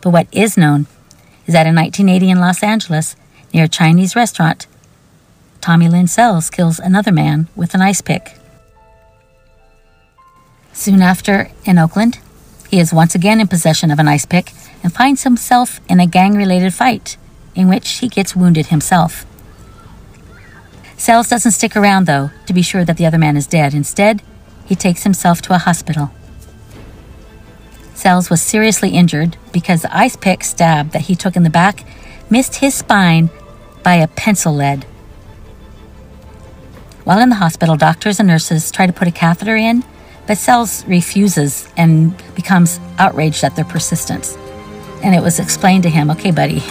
But what is known is that in 1980 in Los Angeles, near a Chinese restaurant, Tommy Lynn Sells kills another man with an ice pick. Soon after, in Oakland, he is once again in possession of an ice pick and finds himself in a gang related fight in which he gets wounded himself. Sells doesn't stick around, though, to be sure that the other man is dead. Instead, he takes himself to a hospital. Sells was seriously injured because the ice pick stab that he took in the back missed his spine by a pencil lead. While in the hospital, doctors and nurses try to put a catheter in but Sells refuses and becomes outraged at their persistence. And it was explained to him okay, buddy,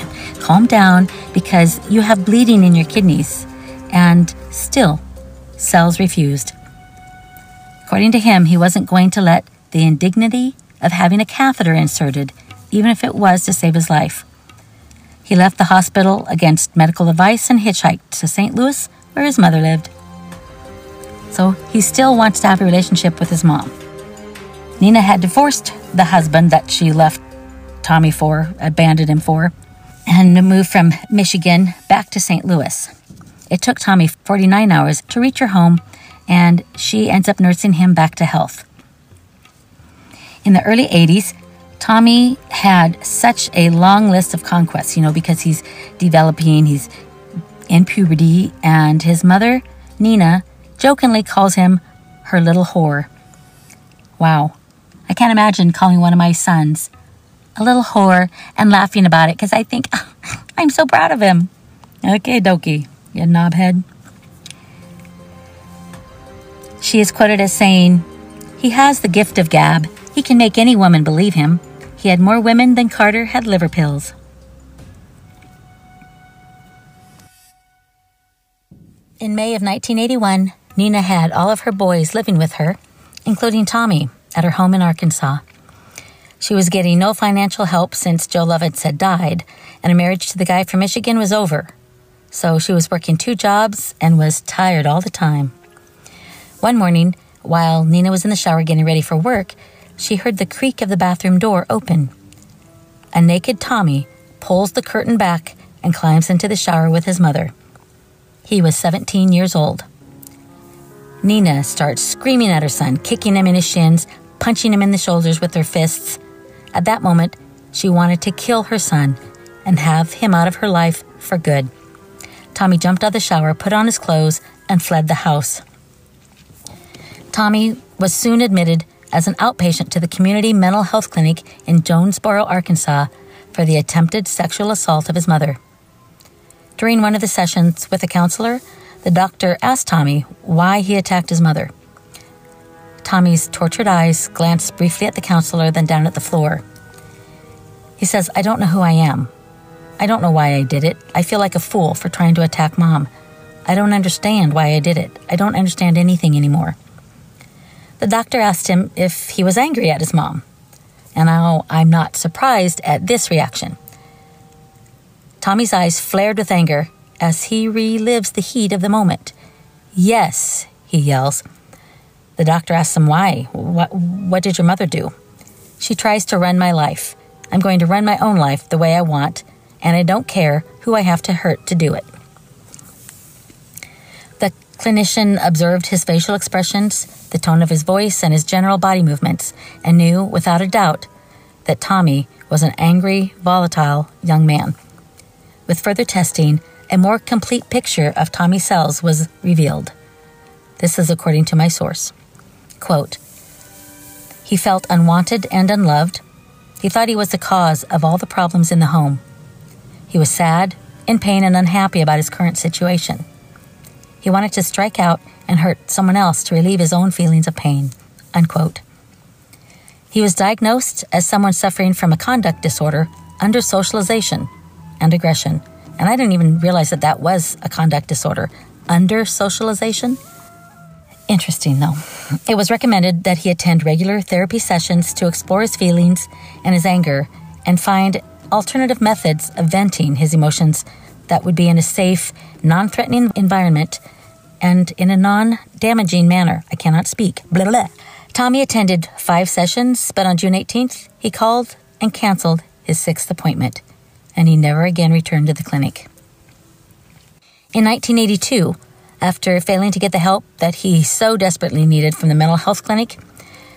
calm down because you have bleeding in your kidneys. And still, Sells refused. According to him, he wasn't going to let the indignity of having a catheter inserted, even if it was to save his life. He left the hospital against medical advice and hitchhiked to St. Louis, where his mother lived so he still wants to have a relationship with his mom. Nina had divorced the husband that she left Tommy for, abandoned him for, and moved from Michigan back to St. Louis. It took Tommy 49 hours to reach her home, and she ends up nursing him back to health. In the early 80s, Tommy had such a long list of conquests, you know, because he's developing, he's in puberty, and his mother, Nina, jokingly calls him her little whore. Wow. I can't imagine calling one of my sons a little whore and laughing about it because I think ah, I'm so proud of him. Okay, Doki, you knobhead. She is quoted as saying, He has the gift of gab. He can make any woman believe him. He had more women than Carter had liver pills. In May of 1981, Nina had all of her boys living with her, including Tommy, at her home in Arkansas. She was getting no financial help since Joe Lovins had died, and a marriage to the guy from Michigan was over. So she was working two jobs and was tired all the time. One morning, while Nina was in the shower getting ready for work, she heard the creak of the bathroom door open. A naked Tommy pulls the curtain back and climbs into the shower with his mother. He was 17 years old. Nina starts screaming at her son, kicking him in his shins, punching him in the shoulders with her fists. At that moment, she wanted to kill her son and have him out of her life for good. Tommy jumped out of the shower, put on his clothes, and fled the house. Tommy was soon admitted as an outpatient to the community mental health clinic in Jonesboro, Arkansas, for the attempted sexual assault of his mother. During one of the sessions with a counselor, the doctor asked Tommy why he attacked his mother. Tommy's tortured eyes glanced briefly at the counselor, then down at the floor. He says, I don't know who I am. I don't know why I did it. I feel like a fool for trying to attack mom. I don't understand why I did it. I don't understand anything anymore. The doctor asked him if he was angry at his mom. And now I'm not surprised at this reaction. Tommy's eyes flared with anger as he relives the heat of the moment. Yes, he yells. The doctor asks him why. What, what did your mother do? She tries to run my life. I'm going to run my own life the way I want, and I don't care who I have to hurt to do it. The clinician observed his facial expressions, the tone of his voice, and his general body movements, and knew without a doubt that Tommy was an angry, volatile young man. With further testing, a more complete picture of Tommy Sells was revealed. This is according to my source. Quote, he felt unwanted and unloved. He thought he was the cause of all the problems in the home. He was sad, in pain, and unhappy about his current situation. He wanted to strike out and hurt someone else to relieve his own feelings of pain. Unquote. He was diagnosed as someone suffering from a conduct disorder under socialization and aggression and I didn't even realize that that was a conduct disorder under socialization. Interesting, though. It was recommended that he attend regular therapy sessions to explore his feelings and his anger and find alternative methods of venting his emotions that would be in a safe, non threatening environment and in a non damaging manner. I cannot speak. Blah, blah. Tommy attended five sessions, but on June 18th, he called and canceled his sixth appointment, and he never again returned to the clinic. In 1982, after failing to get the help that he so desperately needed from the mental health clinic,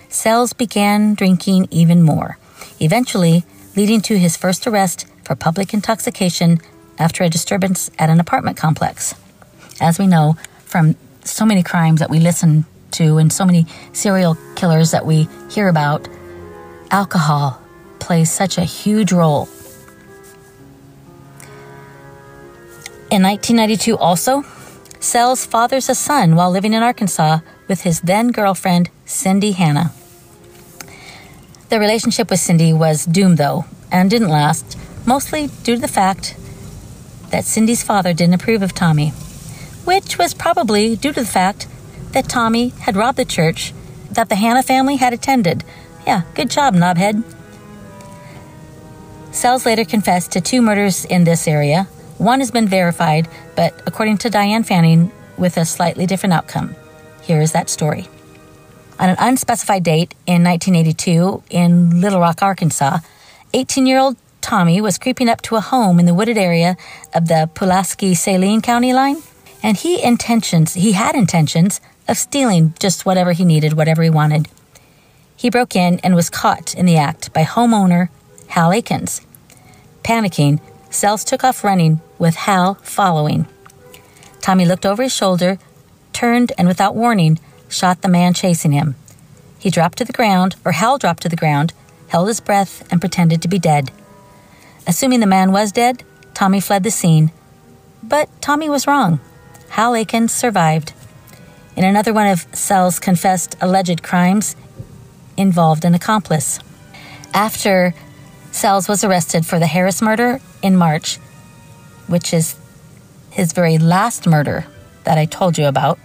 Sells began drinking even more, eventually leading to his first arrest for public intoxication after a disturbance at an apartment complex. As we know from so many crimes that we listen to and so many serial killers that we hear about, alcohol plays such a huge role. In 1992, also, Sells fathers a son while living in Arkansas with his then girlfriend, Cindy Hanna. The relationship with Cindy was doomed, though, and didn't last, mostly due to the fact that Cindy's father didn't approve of Tommy, which was probably due to the fact that Tommy had robbed the church that the Hanna family had attended. Yeah, good job, knobhead. Sells later confessed to two murders in this area. One has been verified, but according to Diane Fanning, with a slightly different outcome. Here is that story. On an unspecified date in 1982 in Little Rock, Arkansas, 18 year old Tommy was creeping up to a home in the wooded area of the Pulaski Saline County line, and he intentions he had intentions of stealing just whatever he needed, whatever he wanted. He broke in and was caught in the act by homeowner Hal Akins. Panicking, Sells took off running with Hal following. Tommy looked over his shoulder, turned, and without warning, shot the man chasing him. He dropped to the ground, or Hal dropped to the ground, held his breath, and pretended to be dead. Assuming the man was dead, Tommy fled the scene. But Tommy was wrong. Hal Akins survived. In another one of Sells' confessed alleged crimes, involved an accomplice. After Sells was arrested for the Harris murder in March, which is his very last murder that I told you about,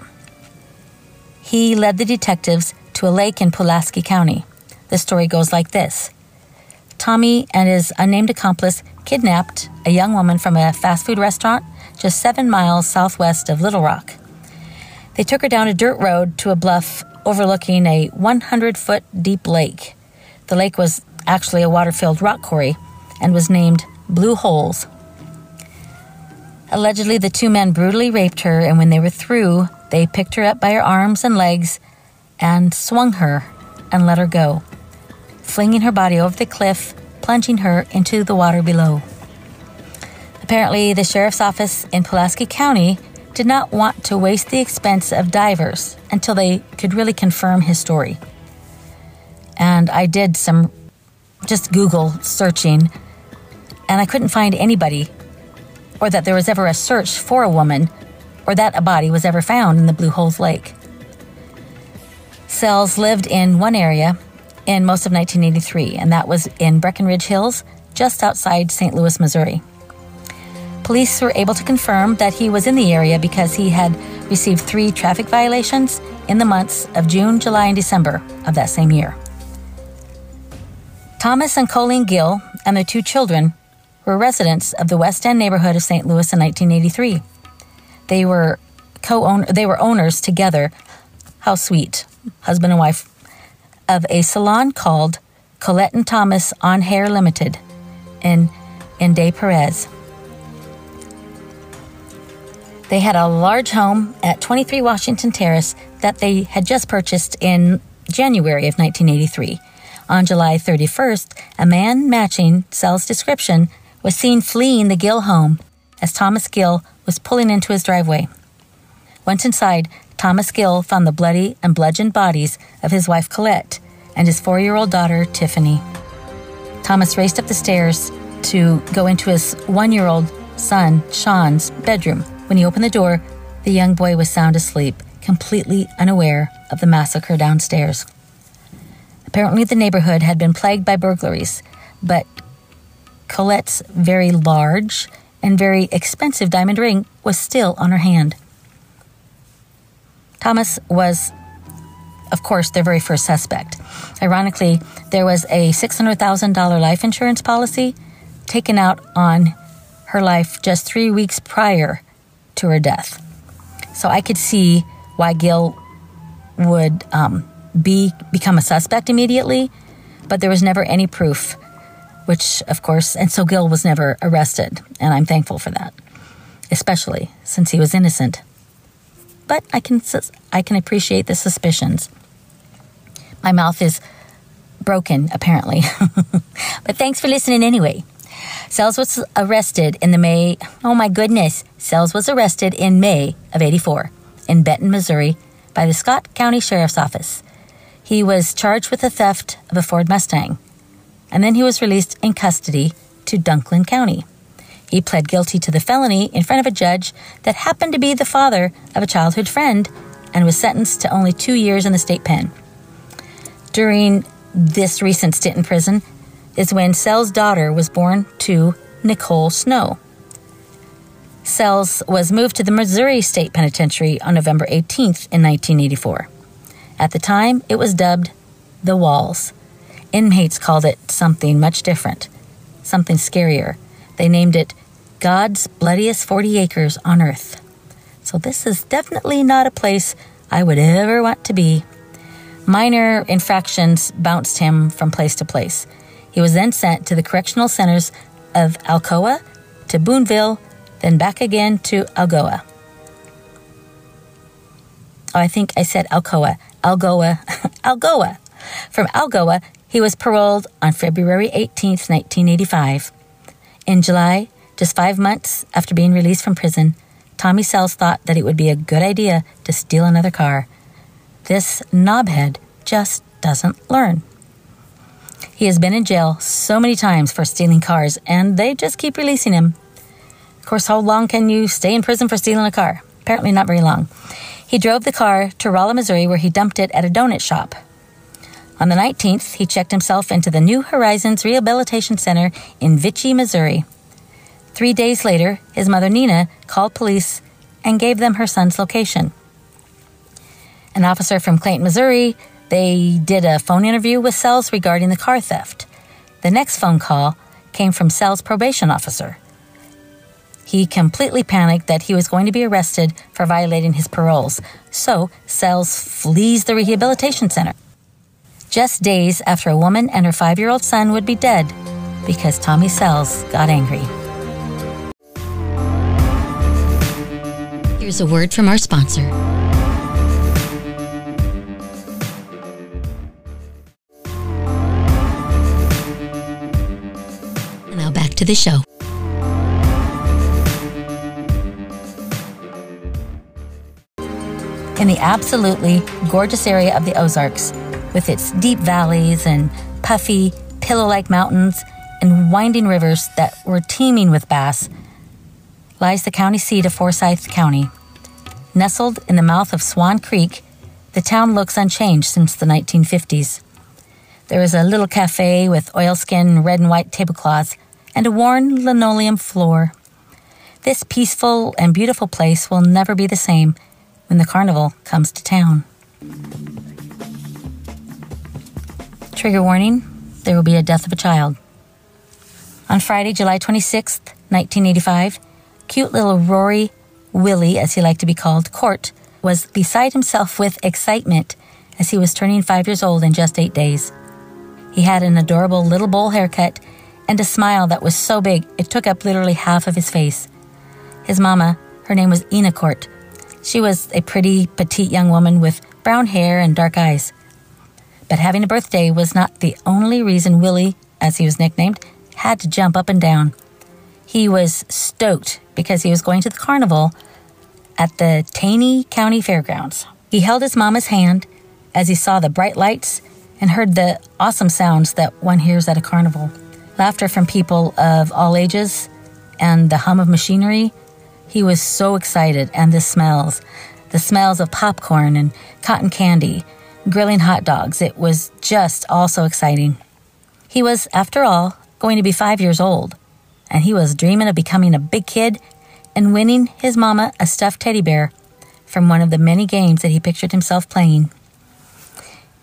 he led the detectives to a lake in Pulaski County. The story goes like this Tommy and his unnamed accomplice kidnapped a young woman from a fast food restaurant just seven miles southwest of Little Rock. They took her down a dirt road to a bluff overlooking a 100 foot deep lake. The lake was actually a water filled rock quarry and was named Blue Holes. Allegedly, the two men brutally raped her, and when they were through, they picked her up by her arms and legs and swung her and let her go, flinging her body over the cliff, plunging her into the water below. Apparently, the sheriff's office in Pulaski County did not want to waste the expense of divers until they could really confirm his story. And I did some just Google searching, and I couldn't find anybody, or that there was ever a search for a woman, or that a body was ever found in the Blue Holes Lake. Sells lived in one area in most of 1983, and that was in Breckenridge Hills, just outside St. Louis, Missouri. Police were able to confirm that he was in the area because he had received three traffic violations in the months of June, July, and December of that same year. Thomas and Colleen Gill and their two children were residents of the West End neighborhood of St. Louis in 1983. They were co-owner they were owners together. How sweet, husband and wife of a salon called Colette and Thomas on Hair Limited in in Des Peres. They had a large home at 23 Washington Terrace that they had just purchased in January of 1983. On July 31st, a man matching Sells' description was seen fleeing the Gill home as Thomas Gill was pulling into his driveway. Once inside, Thomas Gill found the bloody and bludgeoned bodies of his wife Colette and his four year old daughter Tiffany. Thomas raced up the stairs to go into his one year old son Sean's bedroom. When he opened the door, the young boy was sound asleep, completely unaware of the massacre downstairs. Apparently, the neighborhood had been plagued by burglaries, but Colette's very large and very expensive diamond ring was still on her hand. Thomas was, of course, their very first suspect. Ironically, there was a $600,000 life insurance policy taken out on her life just three weeks prior to her death. So I could see why Gill would um, be become a suspect immediately, but there was never any proof, which of course, and so Gill was never arrested, and I'm thankful for that, especially since he was innocent. But I can I can appreciate the suspicions. My mouth is broken, apparently. but thanks for listening anyway. Sells was arrested in the May, oh my goodness, Sells was arrested in May of 84 in Benton, Missouri by the Scott County Sheriff's Office. He was charged with the theft of a Ford Mustang, and then he was released in custody to Dunklin County. He pled guilty to the felony in front of a judge that happened to be the father of a childhood friend and was sentenced to only two years in the state pen. During this recent stint in prison is when Sells' daughter was born to Nicole Snow. Sells was moved to the Missouri State Penitentiary on November 18th in 1984. At the time, it was dubbed the Walls. Inmates called it something much different, something scarier. They named it God's Bloodiest 40 Acres on Earth. So, this is definitely not a place I would ever want to be. Minor infractions bounced him from place to place. He was then sent to the correctional centers of Alcoa, to Boonville, then back again to Algoa. Oh, I think I said Alcoa. Algoa. Algoa. From Algoa, he was paroled on February 18, 1985. In July, just five months after being released from prison, Tommy Sells thought that it would be a good idea to steal another car. This knobhead just doesn't learn. He has been in jail so many times for stealing cars, and they just keep releasing him. Of course, how long can you stay in prison for stealing a car? Apparently, not very long. He drove the car to Rolla, Missouri, where he dumped it at a donut shop. On the 19th, he checked himself into the New Horizons Rehabilitation Center in Vichy, Missouri. Three days later, his mother Nina called police and gave them her son's location. An officer from Clayton, Missouri, they did a phone interview with Sells regarding the car theft. The next phone call came from Sells' probation officer. He completely panicked that he was going to be arrested for violating his paroles, so Sells flees the rehabilitation center. Just days after a woman and her five year old son would be dead because Tommy Sells got angry. Here's a word from our sponsor. Now back to the show. In the absolutely gorgeous area of the Ozarks, with its deep valleys and puffy, pillow like mountains and winding rivers that were teeming with bass, lies the county seat of Forsyth County. Nestled in the mouth of Swan Creek, the town looks unchanged since the 1950s. There is a little cafe with oilskin red and white tablecloths and a worn linoleum floor. This peaceful and beautiful place will never be the same when the carnival comes to town. Trigger warning there will be a death of a child. On Friday, July 26th, 1985, cute little Rory Willie, as he liked to be called, Cordt, was beside himself with excitement as he was turning five years old in just eight days. He had an adorable little bowl haircut and a smile that was so big it took up literally half of his face. His mama, her name was Ina Cordt. She was a pretty, petite young woman with brown hair and dark eyes. But having a birthday was not the only reason Willie, as he was nicknamed, had to jump up and down. He was stoked because he was going to the carnival at the Taney County Fairgrounds. He held his mama's hand as he saw the bright lights and heard the awesome sounds that one hears at a carnival laughter from people of all ages, and the hum of machinery. He was so excited, and the smells the smells of popcorn and cotton candy, grilling hot dogs. It was just all so exciting. He was, after all, going to be five years old, and he was dreaming of becoming a big kid and winning his mama a stuffed teddy bear from one of the many games that he pictured himself playing.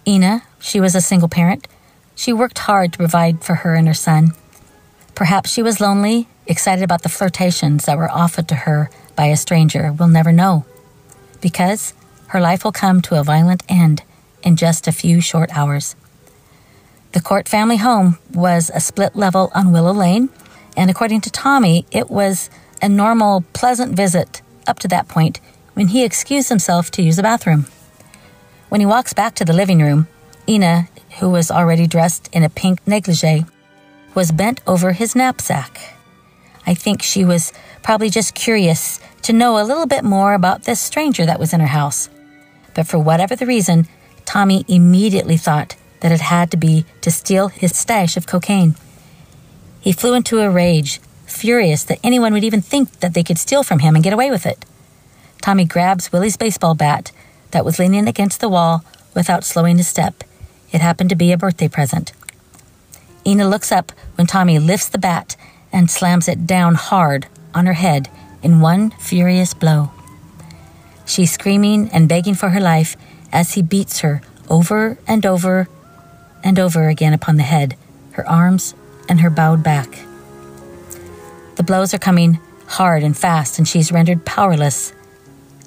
Ina, she was a single parent. She worked hard to provide for her and her son. Perhaps she was lonely, excited about the flirtations that were offered to her by a stranger. We'll never know. Because her life will come to a violent end in just a few short hours. The Cordt family home was a split level on Willow Lane, and according to Tommy, it was a normal, pleasant visit up to that point when he excused himself to use the bathroom. When he walks back to the living room, Ina, who was already dressed in a pink negligee, was bent over his knapsack. I think she was probably just curious to know a little bit more about this stranger that was in her house. But for whatever the reason, Tommy immediately thought that it had to be to steal his stash of cocaine. He flew into a rage, furious that anyone would even think that they could steal from him and get away with it. Tommy grabs Willie's baseball bat that was leaning against the wall without slowing his step. It happened to be a birthday present. Ina looks up when Tommy lifts the bat and slams it down hard on her head in one furious blow. She's screaming and begging for her life as he beats her over and over and over again upon the head, her arms, and her bowed back. The blows are coming hard and fast, and she's rendered powerless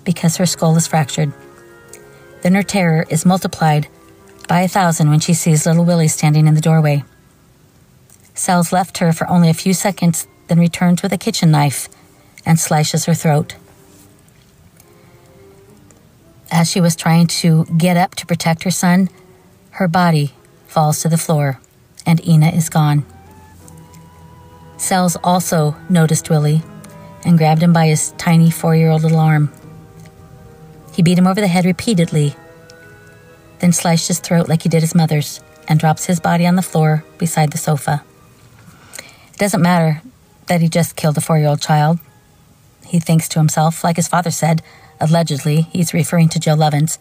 because her skull is fractured. Then her terror is multiplied by a thousand when she sees little Willie standing in the doorway. Sells left her for only a few seconds, then returns with a kitchen knife and slashes her throat. As she was trying to get up to protect her son, her body falls to the floor, and Ina is gone. Sells also noticed Willie and grabbed him by his tiny four year old little arm. He beat him over the head repeatedly, then sliced his throat like he did his mother's, and drops his body on the floor beside the sofa. It doesn't matter that he just killed a four year old child. He thinks to himself, like his father said, allegedly, he's referring to Joe Lovins,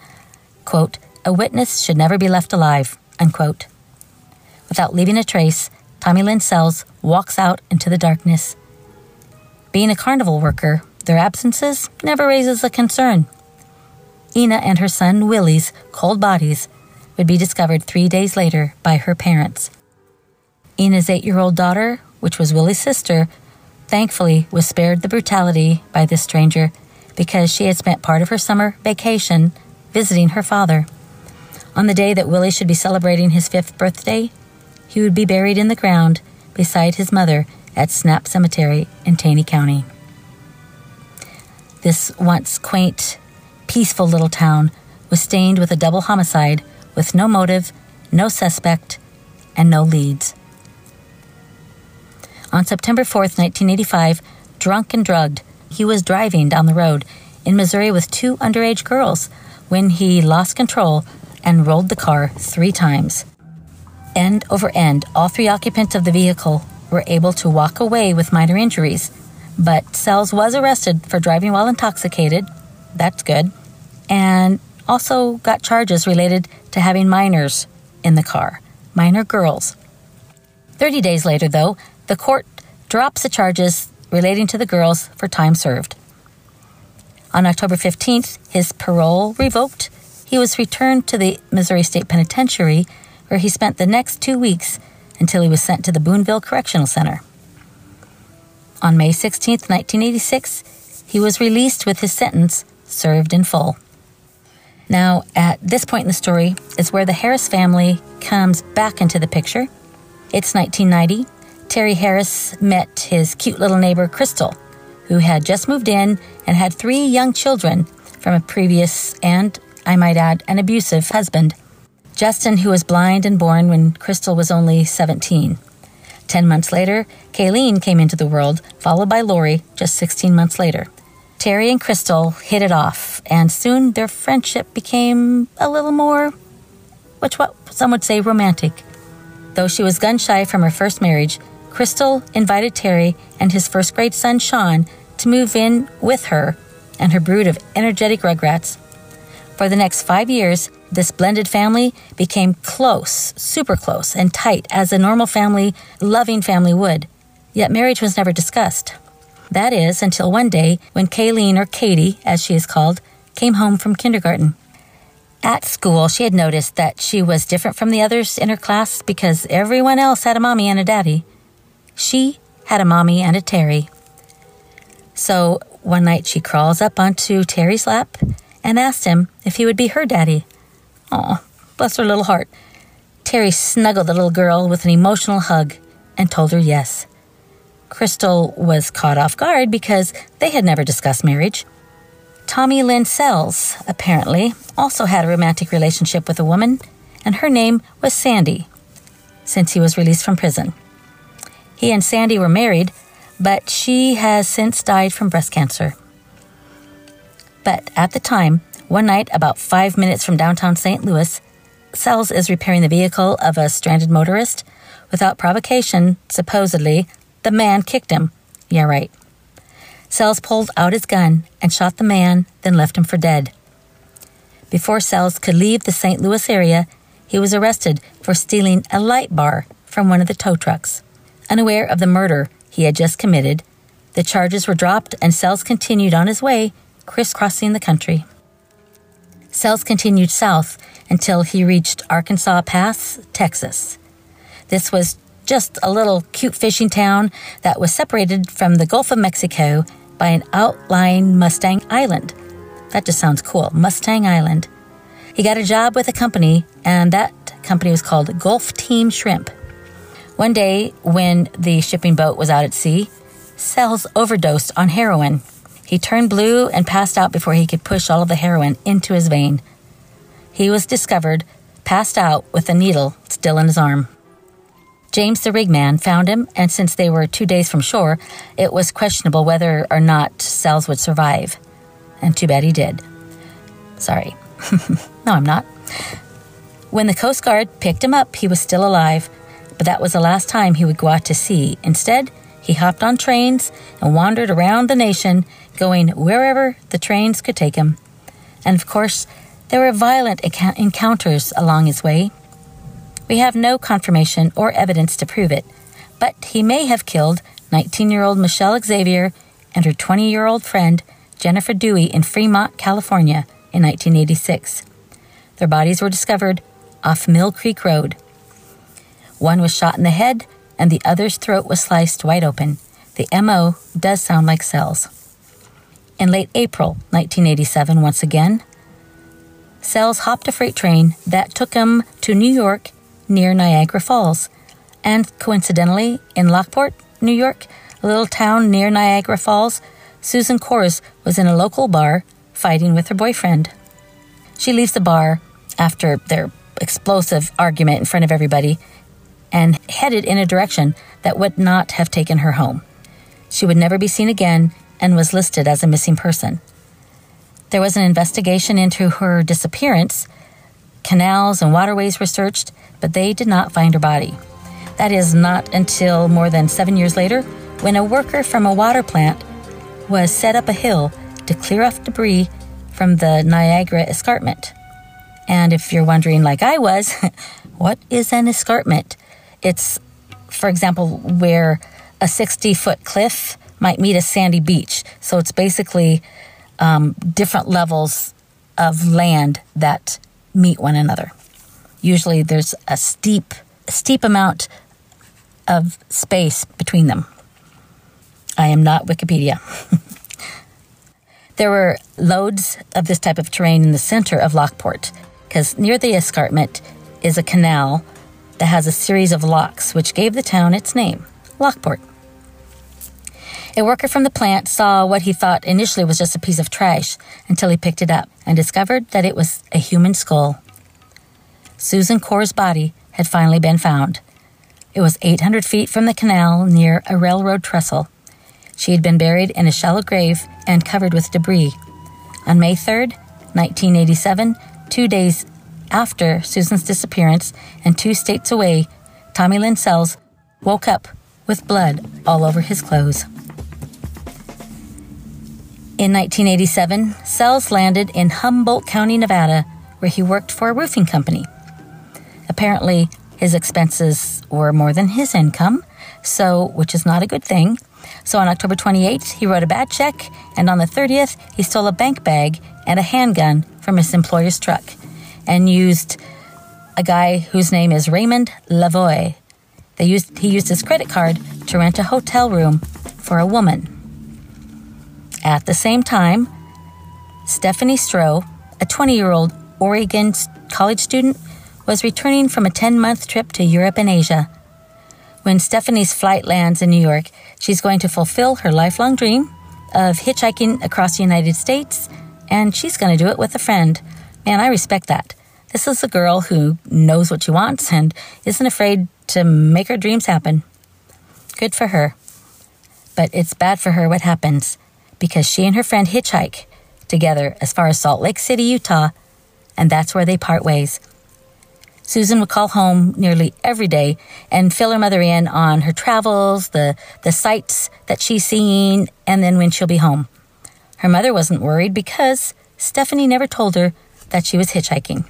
quote, a witness should never be left alive, unquote. Without leaving a trace, Tommy Lynn Sells walks out into the darkness. Being a carnival worker, their absences never raises a concern. Ina and her son Willie's cold bodies would be discovered three days later by her parents. Ina's eight year old daughter, which was Willie's sister, thankfully was spared the brutality by this stranger because she had spent part of her summer vacation visiting her father. On the day that Willie should be celebrating his fifth birthday, he would be buried in the ground beside his mother at Snap Cemetery in Taney County. This once quaint peaceful little town was stained with a double homicide with no motive, no suspect, and no leads. On September 4th, 1985, drunk and drugged, he was driving down the road in Missouri with two underage girls when he lost control and rolled the car three times. End over end, all three occupants of the vehicle were able to walk away with minor injuries, but Sells was arrested for driving while intoxicated. That's good and also got charges related to having minors in the car, minor girls. 30 days later, though, the court drops the charges relating to the girls for time served. On October 15th, his parole revoked. He was returned to the Missouri State Penitentiary, where he spent the next two weeks until he was sent to the Boonville Correctional Center. On May 16, 1986, he was released with his sentence served in full. Now, at this point in the story is where the Harris family comes back into the picture. It's 1990. Terry Harris met his cute little neighbor, Crystal, who had just moved in and had three young children from a previous and, I might add, an abusive husband. Justin, who was blind and born when Crystal was only 17. Ten months later, Kayleen came into the world, followed by Lori just 16 months later. Terry and Crystal hit it off, and soon their friendship became a little more, which what some would say romantic. Though she was gun shy from her first marriage, Crystal invited Terry and his first grade son Sean to move in with her and her brood of energetic rugrats. For the next five years, this blended family became close, super close, and tight as a normal family, loving family would. Yet marriage was never discussed. That is, until one day when Kayleen, or Katie as she is called, came home from kindergarten. At school, she had noticed that she was different from the others in her class because everyone else had a mommy and a daddy. She had a mommy and a Terry. So one night she crawls up onto Terry's lap and asked him if he would be her daddy. Oh, bless her little heart. Terry snuggled the little girl with an emotional hug and told her yes. Crystal was caught off guard because they had never discussed marriage. Tommy Lynn Sells, apparently, also had a romantic relationship with a woman, and her name was Sandy, since he was released from prison. He and Sandy were married, but she has since died from breast cancer. But at the time, one night about five minutes from downtown St. Louis, Sells is repairing the vehicle of a stranded motorist. Without provocation, supposedly, the man kicked him. Yeah, right. Sells pulled out his gun and shot the man, then left him for dead. Before Sells could leave the St. Louis area, he was arrested for stealing a light bar from one of the tow trucks. Unaware of the murder he had just committed, the charges were dropped and Sells continued on his way, crisscrossing the country. Sells continued south until he reached Arkansas Pass, Texas. This was just a little cute fishing town that was separated from the Gulf of Mexico by an outlying Mustang Island. That just sounds cool. Mustang Island. He got a job with a company, and that company was called Gulf Team Shrimp. One day, when the shipping boat was out at sea, Sells overdosed on heroin. He turned blue and passed out before he could push all of the heroin into his vein. He was discovered passed out with a needle still in his arm. James the rigman found him, and since they were two days from shore, it was questionable whether or not Sells would survive. And too bad he did. Sorry. no, I'm not. When the Coast Guard picked him up, he was still alive, but that was the last time he would go out to sea. Instead, he hopped on trains and wandered around the nation, going wherever the trains could take him. And of course, there were violent encounters along his way. We have no confirmation or evidence to prove it, but he may have killed 19 year old Michelle Xavier and her 20 year old friend Jennifer Dewey in Fremont, California in 1986. Their bodies were discovered off Mill Creek Road. One was shot in the head, and the other's throat was sliced wide open. The MO does sound like Sells. In late April 1987, once again, Sells hopped a freight train that took him to New York near Niagara Falls. And coincidentally, in Lockport, New York, a little town near Niagara Falls, Susan Korcz was in a local bar fighting with her boyfriend. She leaves the bar after their explosive argument in front of everybody and headed in a direction that would not have taken her home. She would never be seen again and was listed as a missing person. There was an investigation into her disappearance. Canals and waterways were searched, but they did not find her body. That is not until more than seven years later when a worker from a water plant was set up a hill to clear off debris from the Niagara escarpment. And if you're wondering, like I was, what is an escarpment? It's, for example, where a 60 foot cliff might meet a sandy beach. So it's basically um, different levels of land that meet one another. Usually there's a steep, steep amount of space between them. I am not Wikipedia. there were loads of this type of terrain in the center of Lockport, because near the escarpment is a canal that has a series of locks, which gave the town its name, Lockport. A worker from the plant saw what he thought initially was just a piece of trash until he picked it up and discovered that it was a human skull. Susan Korcz' body had finally been found. It was 800 feet from the canal near a railroad trestle. She had been buried in a shallow grave and covered with debris. On May 3rd, 1987, two days after Susan's disappearance and two states away, Tommy Lynn Sells woke up with blood all over his clothes. In 1987, Sells landed in Humboldt County, Nevada, where he worked for a roofing company. Apparently, his expenses were more than his income, so which is not a good thing. So on October 28th, he wrote a bad check, and on the 30th, he stole a bank bag and a handgun from his employer's truck and used a guy whose name is Raymond Lavoy. They used, he used his credit card to rent a hotel room for a woman. At the same time, Stephanie Stroh, a 20 year old Oregon college student, was returning from a 10 month trip to Europe and Asia. When Stephanie's flight lands in New York, she's going to fulfill her lifelong dream of hitchhiking across the United States, and she's going to do it with a friend. Man, I respect that. This is a girl who knows what she wants and isn't afraid to make her dreams happen. Good for her. But it's bad for her what happens because she and her friend hitchhike together as far as Salt Lake City, Utah, and that's where they part ways. Susan would call home nearly every day and fill her mother in on her travels, the, the sights that she's seeing, and then when she'll be home. Her mother wasn't worried because Stephanie never told her that she was hitchhiking.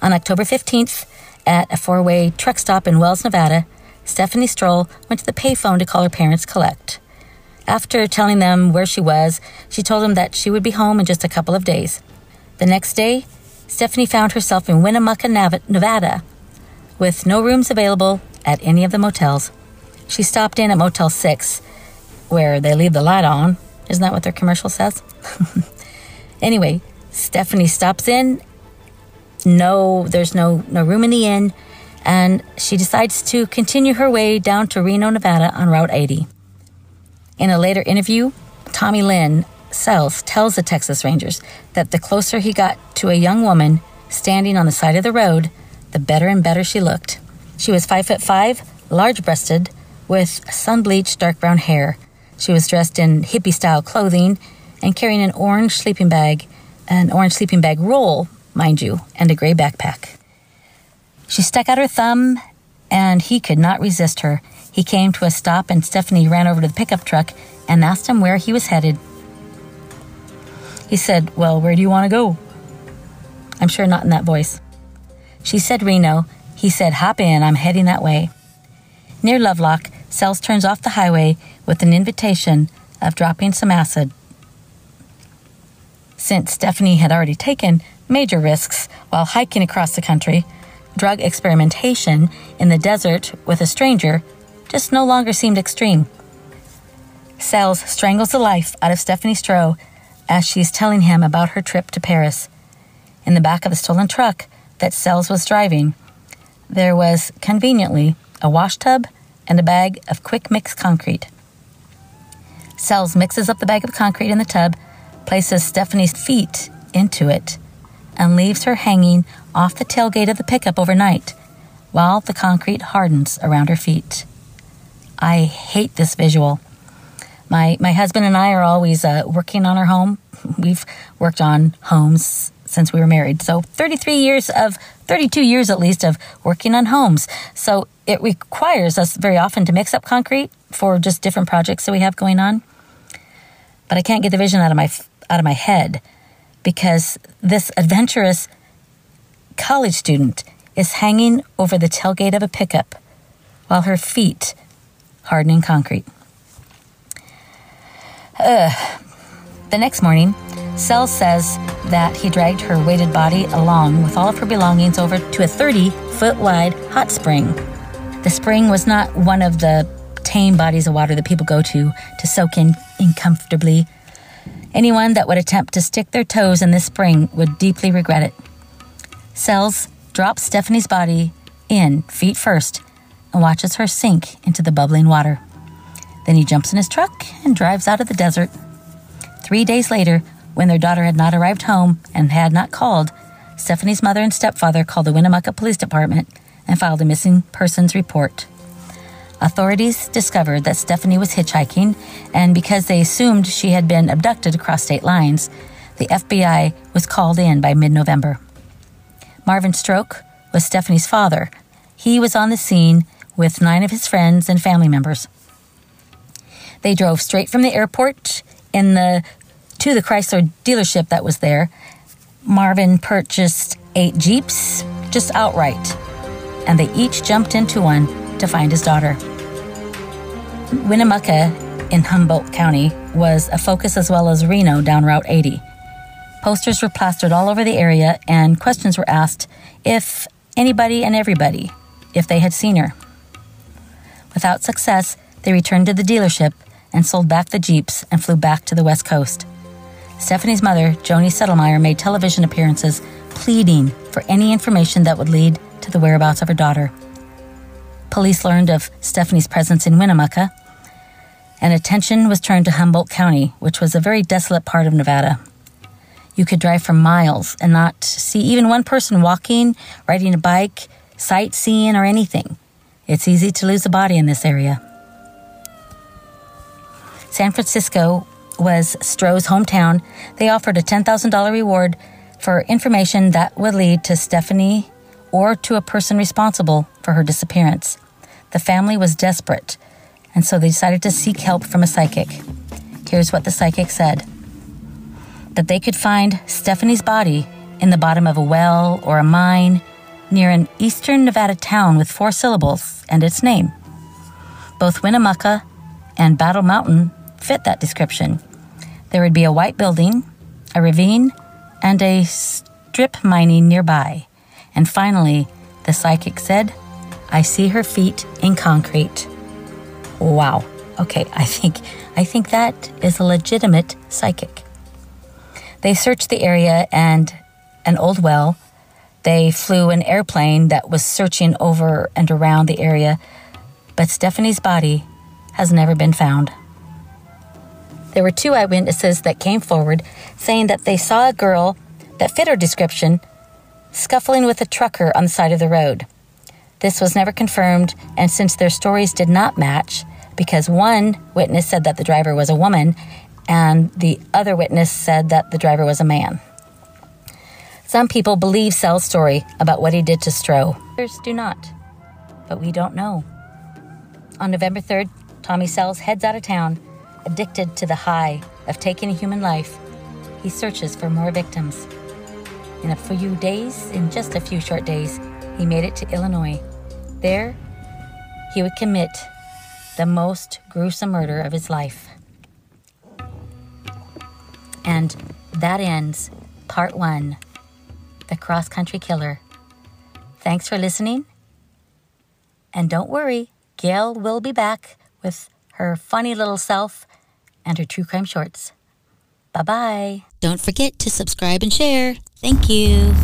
On October 15th, at a four way truck stop in Wells, Nevada, Stephanie Stroh went to the payphone to call her parents collect. After telling them where she was, she told them that she would be home in just a couple of days. The next day, Stephanie found herself in Winnemucca, Nevada, with no rooms available at any of the motels. She stopped in at Motel 6, where they leave the light on. Isn't that what their commercial says? anyway, Stephanie stops in. No, there's no, no room in the inn, and she decides to continue her way down to Reno, Nevada on Route 80. In a later interview, Tommy Lynn, Sells tells the Texas Rangers that the closer he got to a young woman standing on the side of the road, the better and better she looked. She was five foot five, large breasted, with sun bleached dark brown hair. She was dressed in hippie style clothing and carrying an orange sleeping bag, an orange sleeping bag roll, mind you, and a gray backpack. She stuck out her thumb, and he could not resist her. He came to a stop, and Stephanie ran over to the pickup truck and asked him where he was headed. He said, Well, where do you want to go? I'm sure not in that voice. She said Reno. He said, Hop in, I'm heading that way. Near Lovelock, Sells turns off the highway with an invitation of dropping some acid. Since Stephanie had already taken major risks while hiking across the country, drug experimentation in the desert with a stranger just no longer seemed extreme. Sells strangles the life out of Stephanie Stroh as she's telling him about her trip to Paris. In the back of the stolen truck that Sells was driving, there was conveniently a wash tub and a bag of quick mix concrete. Sells mixes up the bag of concrete in the tub, places Stephanie's feet into it, and leaves her hanging off the tailgate of the pickup overnight while the concrete hardens around her feet. I hate this visual. My my husband and I are always uh, working on our home. We've worked on homes since we were married. So 33 years of 32 years at least of working on homes. So it requires us very often to mix up concrete for just different projects that we have going on. But I can't get the vision out of my out of my head because this adventurous college student is hanging over the tailgate of a pickup while her feet hardening concrete. Ugh. The next morning, Sells says that he dragged her weighted body along with all of her belongings over to a 30 foot wide hot spring. The spring was not one of the tame bodies of water that people go to to soak in, in comfortably. Anyone that would attempt to stick their toes in this spring would deeply regret it. Sells drops Stephanie's body in feet first and watches her sink into the bubbling water. Then he jumps in his truck and drives out of the desert. Three days later, when their daughter had not arrived home and had not called, Stephanie's mother and stepfather called the Winnemucca Police Department and filed a missing persons report. Authorities discovered that Stephanie was hitchhiking, and because they assumed she had been abducted across state lines, the FBI was called in by mid November. Marvin Stroh was Stephanie's father. He was on the scene with nine of his friends and family members. They drove straight from the airport in the to the Chrysler dealership that was there. Marvin purchased eight Jeeps just outright, and they each jumped into one to find his daughter. Winnemucca in Humboldt County was a focus as well as Reno down Route 80. Posters were plastered all over the area, and questions were asked if anybody and everybody, if they had seen her. Without success, they returned to the dealership and sold back the Jeeps and flew back to the West Coast. Stephanie's mother, Joni Settlemeyer, made television appearances pleading for any information that would lead to the whereabouts of her daughter. Police learned of Stephanie's presence in Winnemucca, and attention was turned to Humboldt County, which was a very desolate part of Nevada. You could drive for miles and not see even one person walking, riding a bike, sightseeing, or anything. It's easy to lose a body in this area. San Francisco was Stroh's hometown. They offered a $10,000 reward for information that would lead to Stephanie or to a person responsible for her disappearance. The family was desperate, and so they decided to seek help from a psychic. Here's what the psychic said that they could find Stephanie's body in the bottom of a well or a mine near an eastern Nevada town with four syllables and its name. Both Winnemucca and Battle Mountain fit that description. There would be a white building, a ravine, and a strip mining nearby. And finally, the psychic said, I see her feet in concrete. Wow. Okay, I think I think that is a legitimate psychic. They searched the area and an old well. They flew an airplane that was searching over and around the area, but Stephanie's body has never been found. There were two eyewitnesses that came forward saying that they saw a girl that fit her description scuffling with a trucker on the side of the road. This was never confirmed, and since their stories did not match, because one witness said that the driver was a woman and the other witness said that the driver was a man. Some people believe Sells' story about what he did to Stroh. Others do not, but we don't know. On November 3rd, Tommy Sells heads out of town, addicted to the high of taking a human life. He searches for more victims. In a few days, in just a few short days, he made it to Illinois. There, he would commit the most gruesome murder of his life. And that ends part one The Cross Country Killer. Thanks for listening. And don't worry, Gail will be back with her funny little self and her true crime shorts. Bye bye. Don't forget to subscribe and share. Thank you.